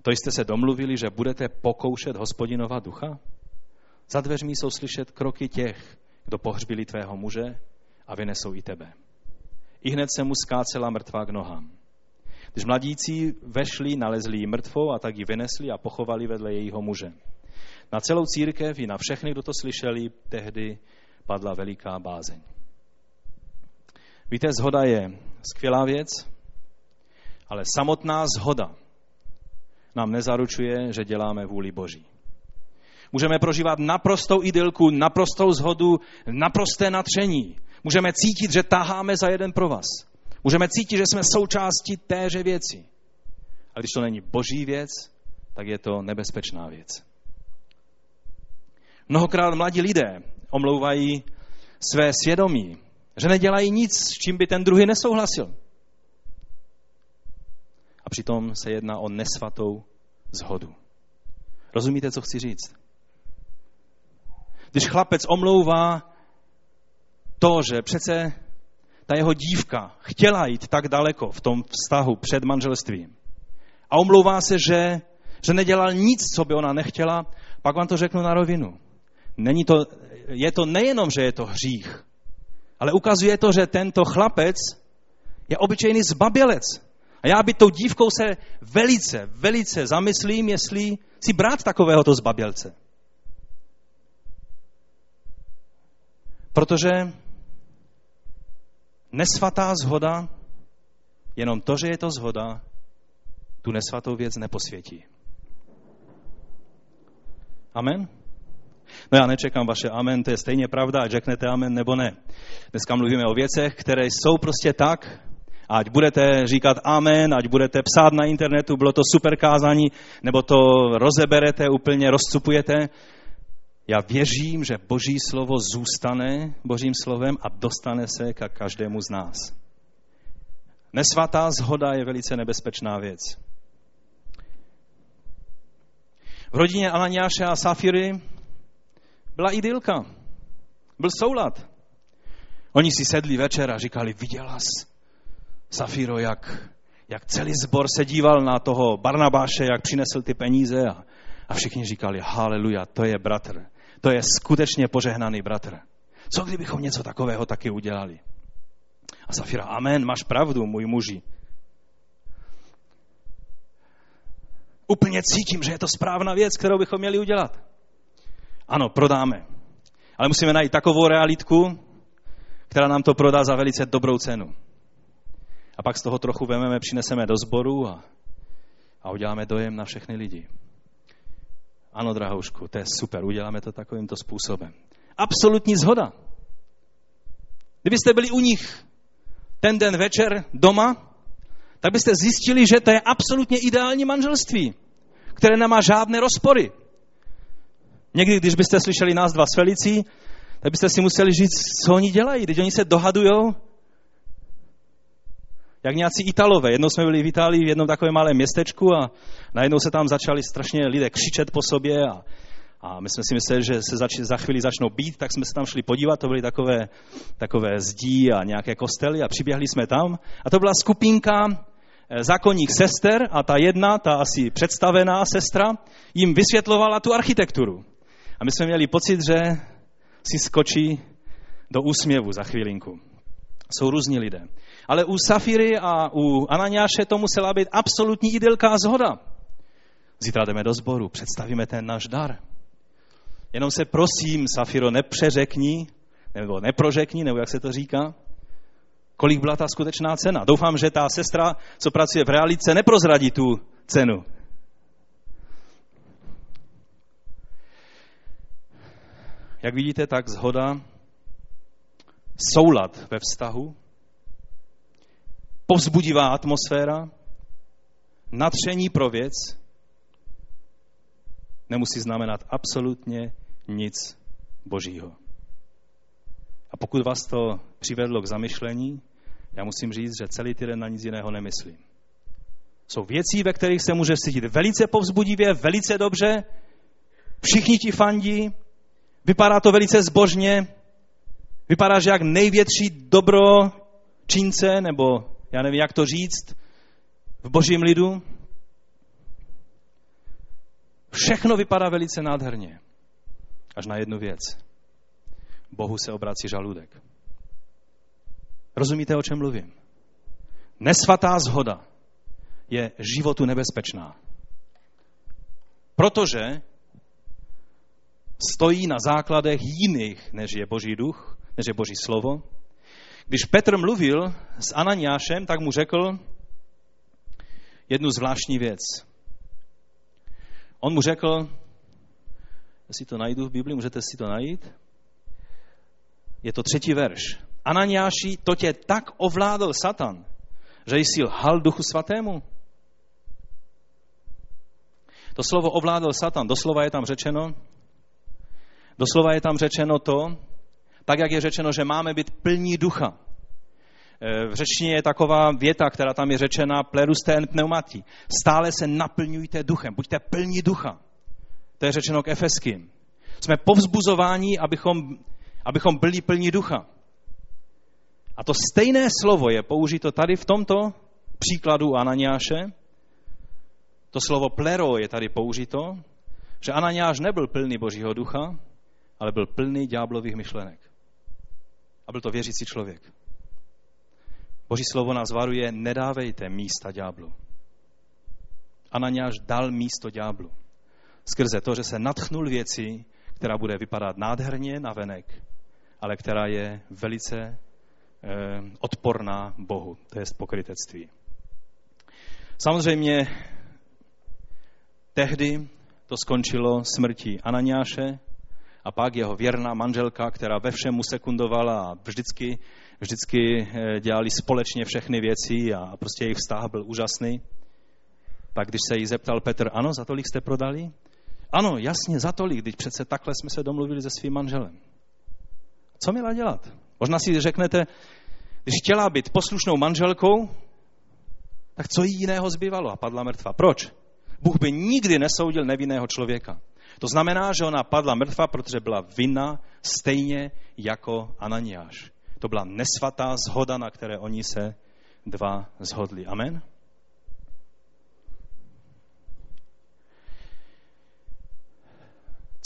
to jste se domluvili, že budete pokoušet hospodinova ducha? Za dveřmi jsou slyšet kroky těch, kdo pohřbili tvého muže a vynesou i tebe. I hned se mu skácela mrtvá k nohám. Když mladíci vešli, nalezli ji mrtvou a tak ji vynesli a pochovali vedle jejího muže. Na celou církev i na všechny, kdo to slyšeli, tehdy padla veliká bázeň. Víte, zhoda je skvělá věc, ale samotná zhoda nám nezaručuje, že děláme vůli Boží. Můžeme prožívat naprostou idylku, naprostou zhodu, naprosté natření, Můžeme cítit, že taháme za jeden pro vás. Můžeme cítit, že jsme součástí téže věci. A když to není boží věc, tak je to nebezpečná věc. Mnohokrát mladí lidé omlouvají své svědomí, že nedělají nic, s čím by ten druhý nesouhlasil. A přitom se jedná o nesvatou zhodu. Rozumíte, co chci říct? Když chlapec omlouvá to, že přece ta jeho dívka chtěla jít tak daleko v tom vztahu před manželstvím a omlouvá se, že, že nedělal nic, co by ona nechtěla, pak vám to řeknu na rovinu. Není to, je to nejenom, že je to hřích, ale ukazuje to, že tento chlapec je obyčejný zbabělec. A já by tou dívkou se velice, velice zamyslím, jestli si brát takovéhoto zbabělce. Protože nesvatá zhoda, jenom to, že je to zhoda, tu nesvatou věc neposvětí. Amen? No já nečekám vaše amen, to je stejně pravda, ať řeknete amen nebo ne. Dneska mluvíme o věcech, které jsou prostě tak, ať budete říkat amen, ať budete psát na internetu, bylo to super kázání, nebo to rozeberete, úplně rozcupujete. Já věřím, že boží slovo zůstane božím slovem a dostane se k každému z nás. Nesvatá zhoda je velice nebezpečná věc. V rodině Ananiáše a Safiry byla idylka. Byl soulad. Oni si sedli večer a říkali, viděla jsi, Safiro, jak, jak celý zbor se díval na toho Barnabáše, jak přinesl ty peníze a, a všichni říkali, haleluja, to je bratr. To je skutečně požehnaný bratr. Co kdybychom něco takového taky udělali? A Safira, amen, máš pravdu, můj muži. Úplně cítím, že je to správná věc, kterou bychom měli udělat. Ano, prodáme. Ale musíme najít takovou realitku, která nám to prodá za velice dobrou cenu. A pak z toho trochu vememe, přineseme do sboru a, a uděláme dojem na všechny lidi. Ano, drahoušku, to je super, uděláme to takovýmto způsobem. Absolutní zhoda. Kdybyste byli u nich ten den večer doma, tak byste zjistili, že to je absolutně ideální manželství, které nemá žádné rozpory. Někdy, když byste slyšeli nás dva s Felicí, tak byste si museli říct, co oni dělají. Když oni se dohadujou, jak nějací Italové. Jednou jsme byli v Itálii v jednom takovém malém městečku a najednou se tam začali strašně lidé křičet po sobě a, a my jsme si mysleli, že se zač, za chvíli začnou být, tak jsme se tam šli podívat, to byly takové, takové zdí a nějaké kostely a přiběhli jsme tam. A to byla skupinka eh, zákonních sester a ta jedna, ta asi představená sestra, jim vysvětlovala tu architekturu. A my jsme měli pocit, že si skočí do úsměvu za chvilinku. Jsou různí lidé. Ale u Safiry a u Ananiáše to musela být absolutní idylka a zhoda. Zítra jdeme do sboru, představíme ten náš dar. Jenom se prosím, Safiro, nepřeřekni, nebo neprožekni, nebo jak se to říká, kolik byla ta skutečná cena. Doufám, že ta sestra, co pracuje v realice, neprozradí tu cenu. Jak vidíte, tak zhoda, soulad ve vztahu, povzbudivá atmosféra, natření pro věc, nemusí znamenat absolutně nic božího. A pokud vás to přivedlo k zamyšlení, já musím říct, že celý týden na nic jiného nemyslím. Jsou věci, ve kterých se může cítit velice povzbudivě, velice dobře, všichni ti fandí, vypadá to velice zbožně, vypadá, že jak největší dobro čínce, nebo já nevím, jak to říct, v božím lidu. Všechno vypadá velice nádherně. Až na jednu věc. Bohu se obrací žaludek. Rozumíte, o čem mluvím? Nesvatá zhoda je životu nebezpečná. Protože stojí na základech jiných, než je Boží duch, než je Boží slovo. Když Petr mluvil s Ananiášem, tak mu řekl jednu zvláštní věc. On mu řekl, si to najdu v Biblii, můžete si to najít, je to třetí verš. Ananiáši, to tě tak ovládl Satan, že jsi lhal duchu svatému. To slovo ovládl Satan, doslova je tam řečeno, doslova je tam řečeno to, tak jak je řečeno, že máme být plní ducha. E, v řečtině je taková věta, která tam je řečena, pleruste en pneumati. Stále se naplňujte duchem, buďte plní ducha. To je řečeno k Efeským. Jsme povzbuzováni, abychom, abychom byli plní ducha. A to stejné slovo je použito tady v tomto příkladu Ananiáše. To slovo plero je tady použito, že Ananiáš nebyl plný Božího ducha, ale byl plný ďáblových myšlenek. A byl to věřící člověk. Boží slovo nás varuje, nedávejte místa ďáblu. Ananiáš dal místo ďáblu. Skrze to, že se natchnul věci, která bude vypadat nádherně na venek, ale která je velice eh, odporná Bohu. To je pokrytectví. Samozřejmě tehdy to skončilo smrtí Ananiáše a pak jeho věrná manželka, která ve všem mu sekundovala a vždycky, vždycky eh, dělali společně všechny věci a prostě jejich vztah byl úžasný. Pak když se jí zeptal Petr, ano, za tolik jste prodali? Ano, jasně, za tolik, když přece takhle jsme se domluvili se svým manželem. Co měla dělat? Možná si řeknete, když chtěla být poslušnou manželkou, tak co jí jiného zbývalo? A padla mrtva. Proč? Bůh by nikdy nesoudil nevinného člověka. To znamená, že ona padla mrtva, protože byla vinna stejně jako Ananiáš. To byla nesvatá zhoda, na které oni se dva zhodli. Amen?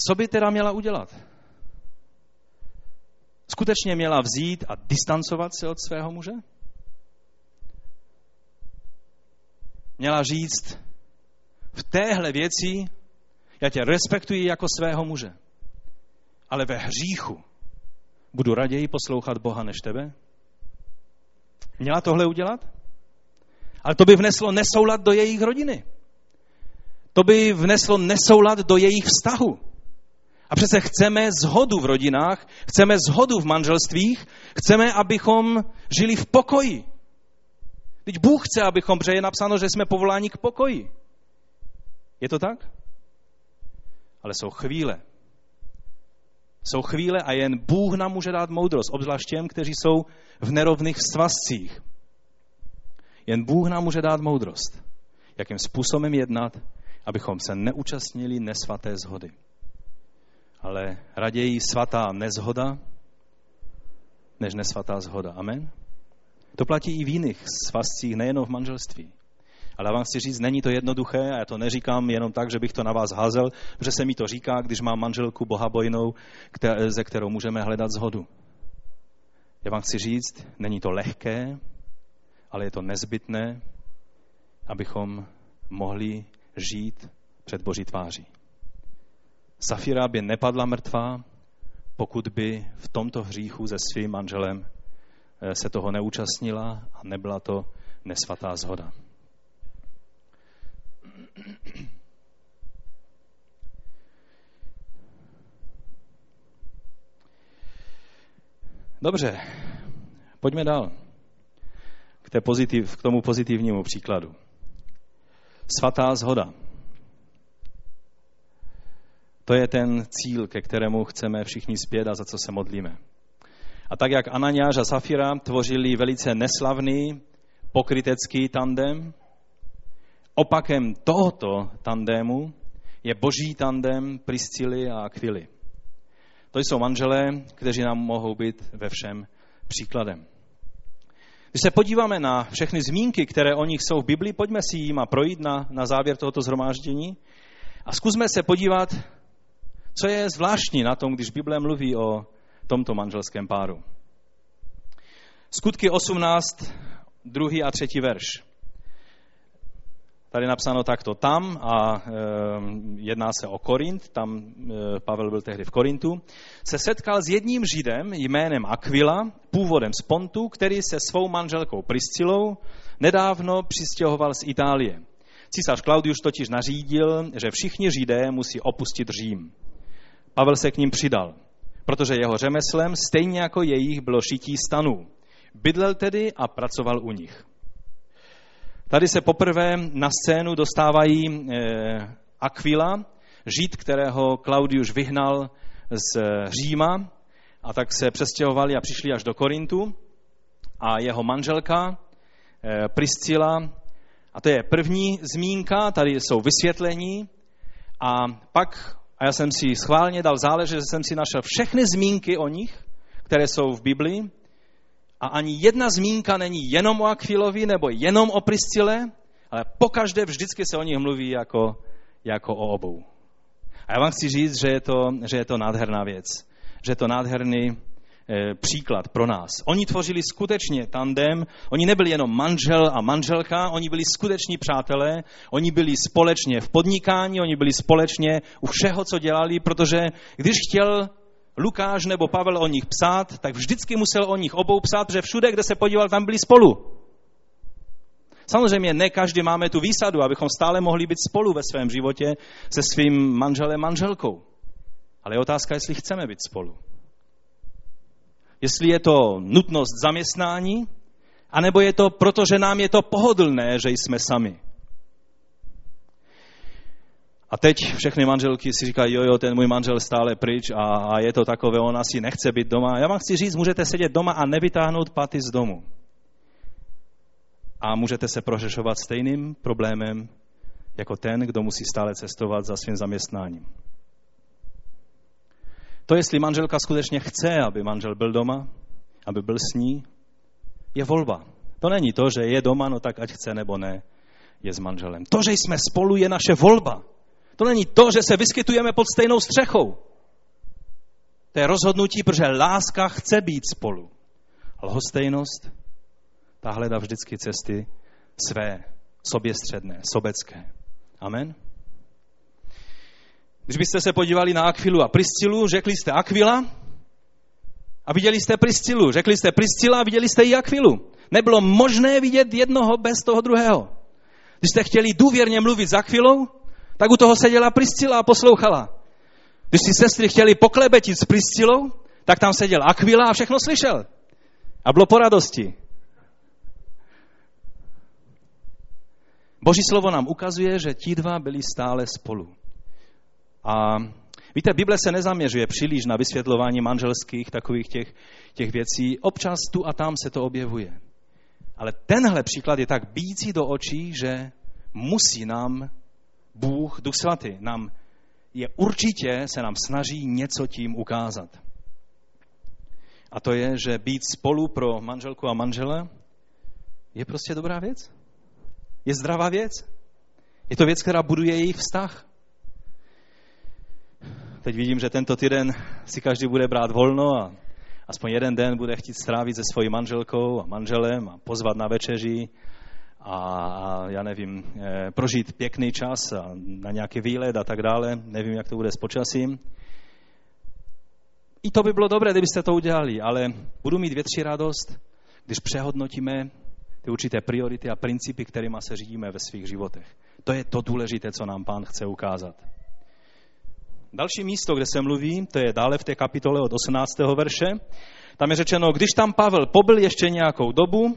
Co by teda měla udělat? Skutečně měla vzít a distancovat se od svého muže? Měla říct, v téhle věci já tě respektuji jako svého muže, ale ve hříchu budu raději poslouchat Boha než tebe? Měla tohle udělat? Ale to by vneslo nesoulad do jejich rodiny. To by vneslo nesoulad do jejich vztahu. A přece chceme zhodu v rodinách, chceme zhodu v manželstvích, chceme, abychom žili v pokoji. Teď Bůh chce, abychom, protože je napsáno, že jsme povoláni k pokoji. Je to tak? Ale jsou chvíle. Jsou chvíle a jen Bůh nám může dát moudrost, obzvlášť těm, kteří jsou v nerovných svazcích. Jen Bůh nám může dát moudrost, jakým způsobem jednat, abychom se neúčastnili nesvaté zhody ale raději svatá nezhoda, než nesvatá zhoda. Amen? To platí i v jiných svazcích, nejenom v manželství. Ale já vám chci říct, není to jednoduché a já to neříkám jenom tak, že bych to na vás házel, protože se mi to říká, když mám manželku bohabojnou, ze kterou můžeme hledat zhodu. Já vám chci říct, není to lehké, ale je to nezbytné, abychom mohli žít před Boží tváří. Safira by nepadla mrtvá, pokud by v tomto hříchu se svým manželem eh, se toho neúčastnila a nebyla to nesvatá zhoda. Dobře, pojďme dál k, té pozitiv, k tomu pozitivnímu příkladu. Svatá zhoda. To je ten cíl, ke kterému chceme všichni zpět a za co se modlíme. A tak jak Ananiáš a Safira tvořili velice neslavný pokrytecký tandem, opakem tohoto tandému je boží tandem Priscily a Aquily. To jsou manželé, kteří nám mohou být ve všem příkladem. Když se podíváme na všechny zmínky, které o nich jsou v Biblii, pojďme si jim a projít na, na závěr tohoto zhromáždění a zkusme se podívat, co je zvláštní na tom, když Bible mluví o tomto manželském páru? Skutky 18, druhý a třetí verš. Tady napsáno takto tam a e, jedná se o Korint, tam e, Pavel byl tehdy v Korintu, se setkal s jedním židem jménem Aquila, původem z Pontu, který se svou manželkou Priscilou nedávno přistěhoval z Itálie. Císař Klaudius totiž nařídil, že všichni židé musí opustit Řím. Pavel se k ním přidal, protože jeho řemeslem, stejně jako jejich, bylo šití stanů. Bydlel tedy a pracoval u nich. Tady se poprvé na scénu dostávají eh, Aquila, žid, kterého Klaudius vyhnal z Říma, a tak se přestěhovali a přišli až do Korintu. A jeho manželka eh, Priscila, a to je první zmínka, tady jsou vysvětlení, a pak a já jsem si schválně dal záležet, že jsem si našel všechny zmínky o nich, které jsou v Biblii. A ani jedna zmínka není jenom o Akvilovi nebo jenom o Priscile, ale pokaždé vždycky se o nich mluví jako, jako o obou. A já vám chci říct, že je to, že je to nádherná věc. Že je to nádherný Eh, příklad pro nás. Oni tvořili skutečně tandem, oni nebyli jenom manžel a manželka, oni byli skuteční přátelé, oni byli společně v podnikání, oni byli společně u všeho, co dělali, protože když chtěl Lukáš nebo Pavel o nich psát, tak vždycky musel o nich obou psát, protože všude, kde se podíval, tam byli spolu. Samozřejmě ne každý máme tu výsadu, abychom stále mohli být spolu ve svém životě se svým manželem, manželkou. Ale je otázka, jestli chceme být spolu. Jestli je to nutnost zaměstnání, anebo je to proto, že nám je to pohodlné, že jsme sami. A teď všechny manželky si říkají, jo, jo, ten můj manžel stále pryč a, a je to takové, on asi nechce být doma. Já vám chci říct, můžete sedět doma a nevytáhnout paty z domu. A můžete se prořešovat stejným problémem jako ten, kdo musí stále cestovat za svým zaměstnáním. To, jestli manželka skutečně chce, aby manžel byl doma, aby byl s ní, je volba. To není to, že je doma, no tak ať chce nebo ne, je s manželem. To, že jsme spolu, je naše volba. To není to, že se vyskytujeme pod stejnou střechou. To je rozhodnutí, protože láska chce být spolu. Lhostejnost, ta hledá vždycky cesty své, soběstředné, sobecké. Amen. Když byste se podívali na Akvilu a Priscilu, řekli jste Akvila a viděli jste Priscilu. Řekli jste Priscila a viděli jste i Akvilu. Nebylo možné vidět jednoho bez toho druhého. Když jste chtěli důvěrně mluvit s Akvilou, tak u toho seděla Priscila a poslouchala. Když si sestry chtěli poklebetit s Priscilou, tak tam seděl Akvila a všechno slyšel. A bylo po radosti. Boží slovo nám ukazuje, že ti dva byli stále spolu. A víte, Bible se nezaměřuje příliš na vysvětlování manželských takových těch, těch věcí. Občas tu a tam se to objevuje. Ale tenhle příklad je tak bící do očí, že musí nám Bůh, Duch Svatý, nám je určitě, se nám snaží něco tím ukázat. A to je, že být spolu pro manželku a manžele je prostě dobrá věc. Je zdravá věc. Je to věc, která buduje jejich vztah. Teď vidím, že tento týden si každý bude brát volno a aspoň jeden den bude chtít strávit se svojí manželkou a manželem a pozvat na večeři a já nevím, eh, prožít pěkný čas a na nějaký výlet a tak dále. Nevím, jak to bude s počasím. I to by bylo dobré, kdybyste to udělali, ale budu mít větší radost, když přehodnotíme ty určité priority a principy, kterými se řídíme ve svých životech. To je to důležité, co nám pán chce ukázat. Další místo, kde se mluví, to je dále v té kapitole od 18. verše. Tam je řečeno, když tam Pavel pobyl ještě nějakou dobu,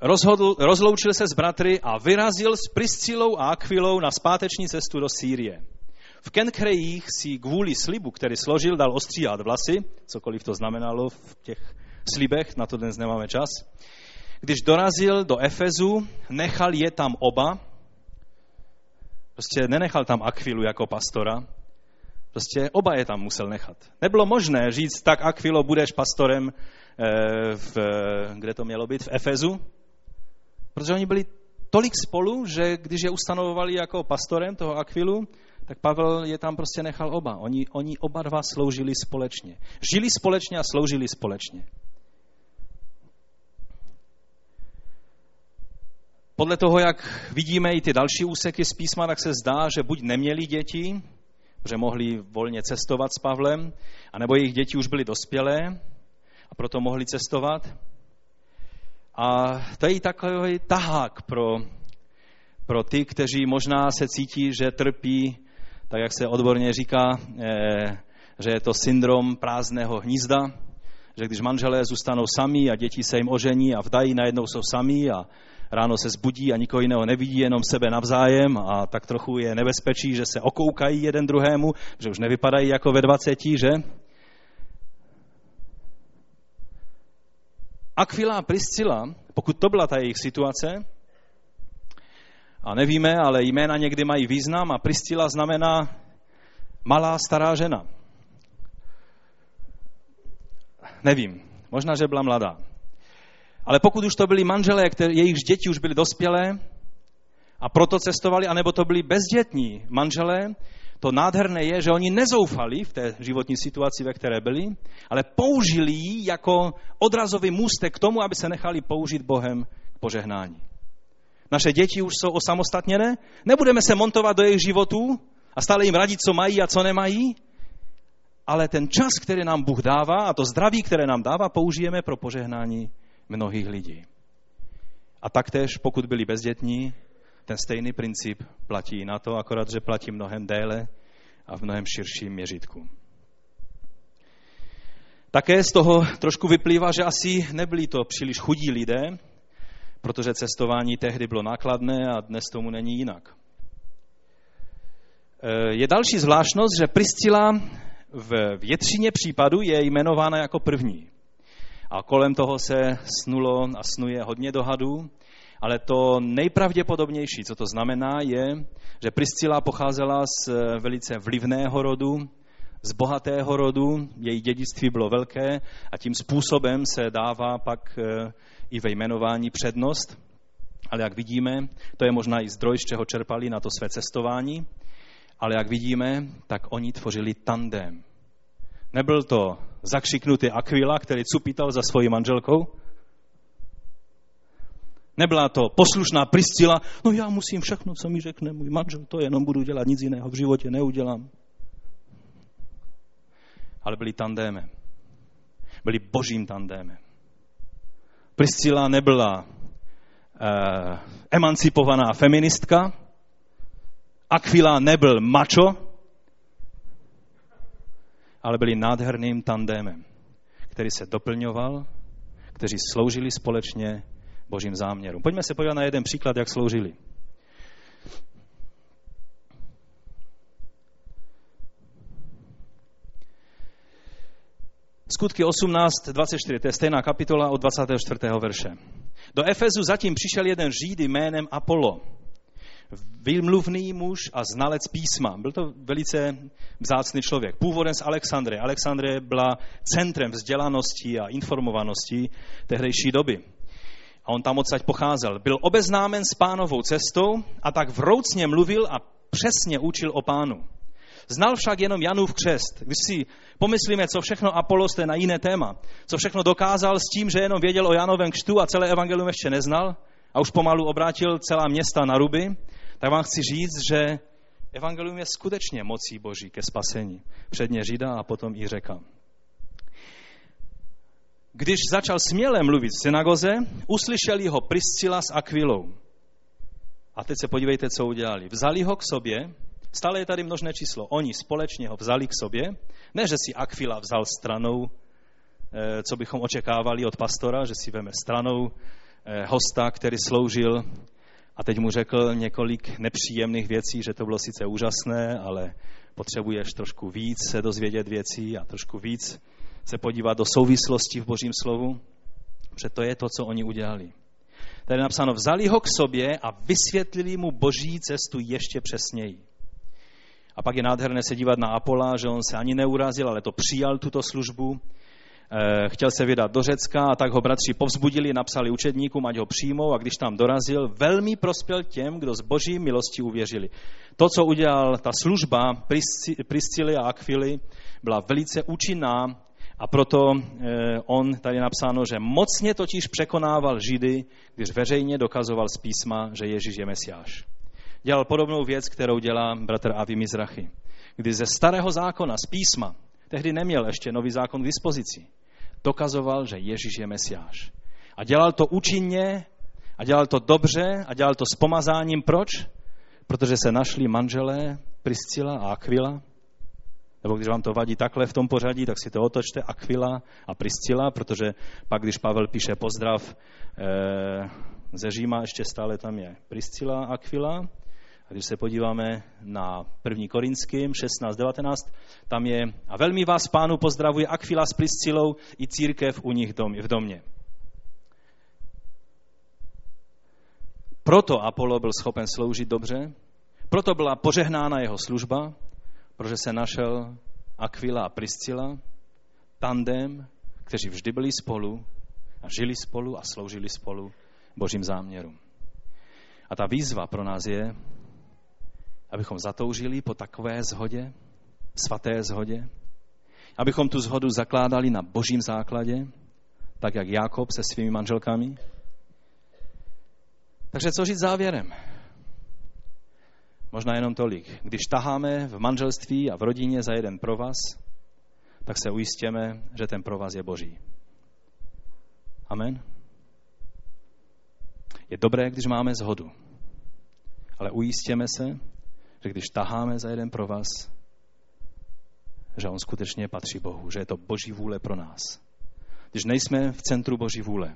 rozhodl, rozloučil se s bratry a vyrazil s Priscilou a Aquilou na zpáteční cestu do Sýrie. V Kenkrejích si kvůli slibu, který složil, dal ostříhat vlasy, cokoliv to znamenalo v těch slibech, na to dnes nemáme čas. Když dorazil do Efezu, nechal je tam oba, prostě nenechal tam Akvilu jako pastora, prostě oba je tam musel nechat. Nebylo možné říct, tak Akvilo, budeš pastorem, eh, v, kde to mělo být, v Efezu, Protože oni byli tolik spolu, že když je ustanovovali jako pastorem toho Akvilu, tak Pavel je tam prostě nechal oba. Oni, oni oba dva sloužili společně. Žili společně a sloužili společně. Podle toho, jak vidíme i ty další úseky z písma, tak se zdá, že buď neměli děti, že mohli volně cestovat s Pavlem, anebo jejich děti už byly dospělé a proto mohli cestovat. A to je takový tahák pro, pro ty, kteří možná se cítí, že trpí, tak jak se odborně říká, eh, že je to syndrom prázdného hnízda, že když manželé zůstanou sami a děti se jim ožení a vdají, najednou jsou sami a ráno se zbudí a nikoho jiného nevidí, jenom sebe navzájem a tak trochu je nebezpečí, že se okoukají jeden druhému, že už nevypadají jako ve dvaceti, že? Aquila a Priscila, pokud to byla ta jejich situace, a nevíme, ale jména někdy mají význam a Priscila znamená malá stará žena. Nevím, možná, že byla mladá. Ale pokud už to byli manželé, které, jejichž děti už byly dospělé a proto cestovali, anebo to byli bezdětní manželé, to nádherné je, že oni nezoufali v té životní situaci, ve které byli, ale použili ji jako odrazový můstek k tomu, aby se nechali použít Bohem k požehnání. Naše děti už jsou osamostatněné, nebudeme se montovat do jejich životů a stále jim radit, co mají a co nemají, ale ten čas, který nám Bůh dává a to zdraví, které nám dává, použijeme pro požehnání mnohých lidí. A taktéž, pokud byli bezdětní, ten stejný princip platí na to, akorát, že platí mnohem déle a v mnohem širším měřítku. Také z toho trošku vyplývá, že asi nebyli to příliš chudí lidé, protože cestování tehdy bylo nákladné a dnes tomu není jinak. E, je další zvláštnost, že Priscila v většině případů je jmenována jako první. A kolem toho se snulo a snuje hodně dohadů, ale to nejpravděpodobnější, co to znamená, je, že Priscila pocházela z velice vlivného rodu, z bohatého rodu, její dědictví bylo velké a tím způsobem se dává pak eh, i ve jmenování přednost. Ale jak vidíme, to je možná i zdroj, z čeho čerpali na to své cestování, ale jak vidíme, tak oni tvořili tandem. Nebyl to zakřiknutý Aquila, který cupítal za svojí manželkou, Nebyla to poslušná Priscila, no já musím všechno, co mi řekne můj manžel, to jenom budu dělat, nic jiného v životě neudělám ale byli tandémem. Byli božím tandémem. Priscila nebyla uh, emancipovaná feministka, Aquila nebyl macho, ale byli nádherným tandémem, který se doplňoval, kteří sloužili společně božím záměrům. Pojďme se podívat na jeden příklad, jak sloužili. Skutky 18.24, to je stejná kapitola od 24. verše. Do Efezu zatím přišel jeden Žíd jménem Apollo, vymluvný muž a znalec písma. Byl to velice vzácný člověk. Původem z Alexandrie. Alexandrie byla centrem vzdělanosti a informovanosti tehdejší doby. A on tam odsaď pocházel. Byl obeznámen s pánovou cestou a tak vroucně mluvil a přesně učil o pánu. Znal však jenom Janův křest. Když si pomyslíme, co všechno Apolos, to je na jiné téma, co všechno dokázal s tím, že jenom věděl o Janovém křtu a celé evangelium ještě neznal a už pomalu obrátil celá města na ruby, tak vám chci říct, že evangelium je skutečně mocí Boží ke spasení. Předně Žida a potom i řeka. Když začal směle mluvit v synagoze, uslyšeli ho Priscila s Aquilou. A teď se podívejte, co udělali. Vzali ho k sobě Stále je tady množné číslo. Oni společně ho vzali k sobě. Ne, že si Aquila vzal stranou, eh, co bychom očekávali od pastora, že si veme stranou eh, hosta, který sloužil a teď mu řekl několik nepříjemných věcí, že to bylo sice úžasné, ale potřebuješ trošku víc se dozvědět věcí a trošku víc se podívat do souvislosti v Božím slovu. Protože to je to, co oni udělali. Tady je napsáno, vzali ho k sobě a vysvětlili mu boží cestu ještě přesněji. A pak je nádherné se dívat na Apola, že on se ani neurazil, ale to přijal tuto službu. Eh, chtěl se vydat do Řecka a tak ho bratři povzbudili, napsali učedníkům, ať ho přijmou a když tam dorazil, velmi prospěl těm, kdo z boží milosti uvěřili. To, co udělal ta služba Priscily a Aquily, byla velice účinná a proto eh, on tady napsáno, že mocně totiž překonával Židy, když veřejně dokazoval z písma, že Ježíš je Mesiáš dělal podobnou věc, kterou dělá bratr Avi Mizrachy. Kdy ze starého zákona, z písma, tehdy neměl ještě nový zákon k dispozici, dokazoval, že Ježíš je Mesiáš. A dělal to účinně, a dělal to dobře, a dělal to s pomazáním. Proč? Protože se našli manželé Priscila a Aquila, nebo když vám to vadí takhle v tom pořadí, tak si to otočte, Aquila a Priscila, protože pak, když Pavel píše pozdrav eh, ze Říma, ještě stále tam je Priscila a Aquila, a když se podíváme na 1. Korinským 16.19, tam je a velmi vás pánu pozdravuje Aquila s Priscilou i církev u nich v domě. Proto Apollo byl schopen sloužit dobře, proto byla požehnána jeho služba, protože se našel Aquila a Priscila, tandem, kteří vždy byli spolu a žili spolu a sloužili spolu božím záměrům. A ta výzva pro nás je, abychom zatoužili po takové zhodě, svaté zhodě, abychom tu zhodu zakládali na božím základě, tak jak Jakob se svými manželkami. Takže co říct závěrem? Možná jenom tolik. Když taháme v manželství a v rodině za jeden provaz, tak se ujistěme, že ten provaz je boží. Amen. Je dobré, když máme zhodu. Ale ujistěme se, že když taháme za jeden pro vás, že on skutečně patří Bohu, že je to boží vůle pro nás. Když nejsme v centru boží vůle,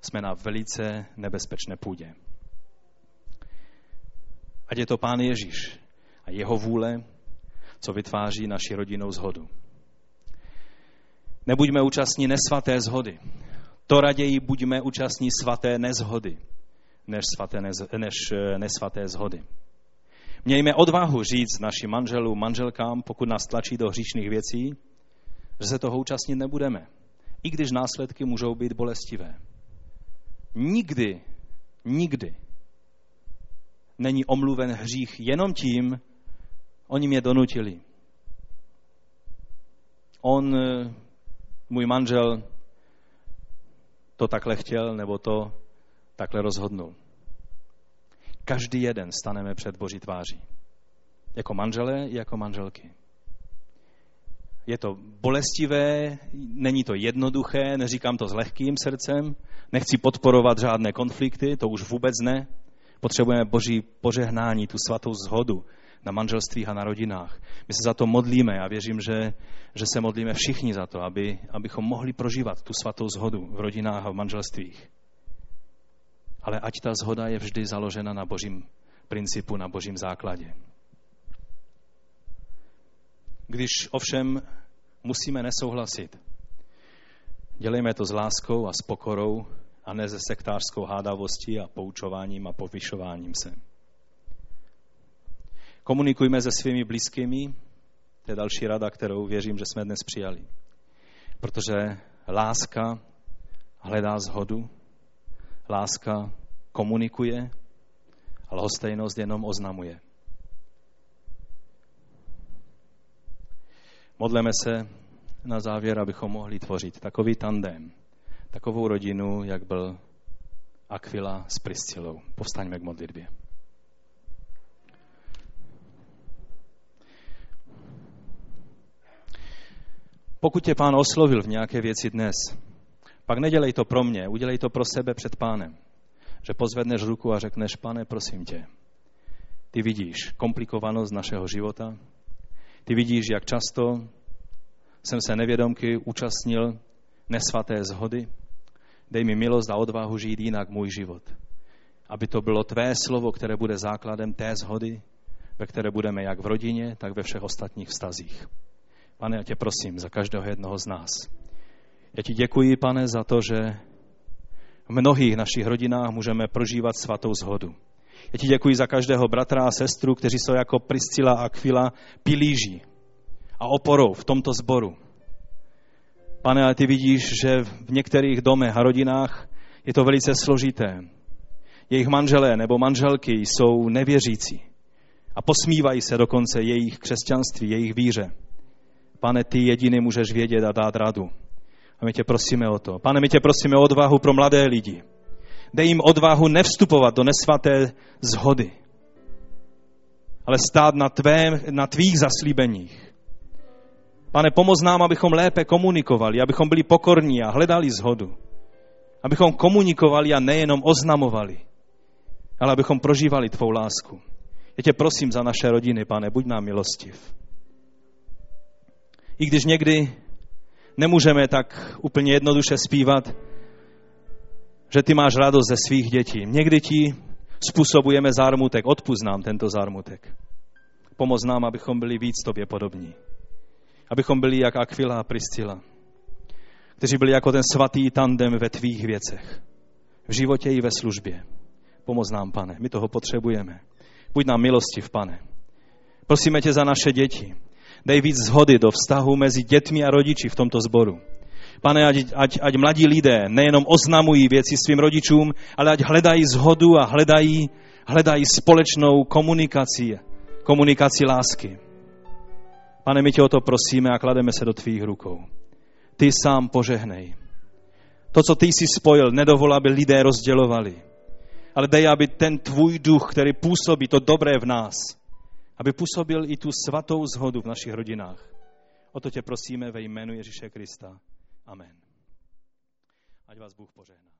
jsme na velice nebezpečné půdě. Ať je to Pán Ježíš a jeho vůle, co vytváří naši rodinou zhodu. Nebuďme účastní nesvaté zhody. To raději buďme účastní svaté nezhody, než, svaté nez, než eh, nesvaté zhody. Mějme odvahu říct našim manželům, manželkám, pokud nás tlačí do hříšných věcí, že se toho účastnit nebudeme, i když následky můžou být bolestivé. Nikdy, nikdy není omluven hřích jenom tím, oni mě donutili. On, eh, můj manžel, to takhle chtěl, nebo to takhle rozhodnul. Každý jeden staneme před Boží tváří. Jako manželé i jako manželky. Je to bolestivé, není to jednoduché, neříkám to s lehkým srdcem, nechci podporovat žádné konflikty, to už vůbec ne. Potřebujeme boží požehnání, tu svatou zhodu na manželstvích a na rodinách. My se za to modlíme. Já věřím, že, že se modlíme všichni za to, aby, abychom mohli prožívat tu svatou zhodu v rodinách a v manželstvích. Ale ať ta zhoda je vždy založena na božím principu, na božím základě. Když ovšem musíme nesouhlasit, dělejme to s láskou a s pokorou a ne se sektářskou hádavostí a poučováním a povyšováním se. Komunikujme se svými blízkými, to je další rada, kterou věřím, že jsme dnes přijali. Protože láska hledá zhodu, láska komunikuje, a lhostejnost jenom oznamuje. Modleme se na závěr, abychom mohli tvořit takový tandem, takovou rodinu, jak byl Aquila s Priscilou. Povstaňme k modlitbě. Pokud tě pán oslovil v nějaké věci dnes, pak nedělej to pro mě, udělej to pro sebe před pánem. Že pozvedneš ruku a řekneš, pane, prosím tě, ty vidíš komplikovanost našeho života, ty vidíš, jak často jsem se nevědomky účastnil nesvaté zhody. Dej mi milost a odvahu žít jinak můj život. Aby to bylo tvé slovo, které bude základem té zhody, ve které budeme jak v rodině, tak ve všech ostatních vztazích. Pane, já tě prosím za každého jednoho z nás. Já ti děkuji, pane, za to, že v mnohých našich rodinách můžeme prožívat svatou zhodu. Já ti děkuji za každého bratra a sestru, kteří jsou jako Priscila a Aquila pilíží a oporou v tomto sboru. Pane, ale ty vidíš, že v některých domech a rodinách je to velice složité. Jejich manželé nebo manželky jsou nevěřící a posmívají se dokonce jejich křesťanství, jejich víře. Pane, ty jediný můžeš vědět a dát radu. A my tě prosíme o to. Pane, my tě prosíme o odvahu pro mladé lidi. Dej jim odvahu nevstupovat do nesvaté zhody, ale stát na, tvé, na tvých zaslíbeních. Pane, pomoz nám, abychom lépe komunikovali, abychom byli pokorní a hledali zhodu. Abychom komunikovali a nejenom oznamovali, ale abychom prožívali tvou lásku. Já tě prosím za naše rodiny, pane, buď nám milostiv. I když někdy nemůžeme tak úplně jednoduše zpívat, že ty máš radost ze svých dětí. Někdy ti způsobujeme zármutek, odpust nám tento zármutek. Pomoz nám, abychom byli víc tobě podobní. Abychom byli jak Aquila a Priscila, kteří byli jako ten svatý tandem ve tvých věcech. V životě i ve službě. Pomoz nám, pane, my toho potřebujeme. Buď nám milostiv, pane. Prosíme tě za naše děti. Dej víc zhody do vztahu mezi dětmi a rodiči v tomto sboru. Pane, ať, ať, ať mladí lidé nejenom oznamují věci svým rodičům, ale ať hledají zhodu a hledají, hledají společnou komunikaci, komunikaci lásky. Pane, my tě o to prosíme a klademe se do tvých rukou. Ty sám požehnej. To, co ty jsi spojil, nedovol, aby lidé rozdělovali. Ale dej, aby ten tvůj duch, který působí to dobré v nás, aby působil i tu svatou zhodu v našich rodinách. O to tě prosíme ve jménu Ježíše Krista. Amen. Ať vás Bůh požehná.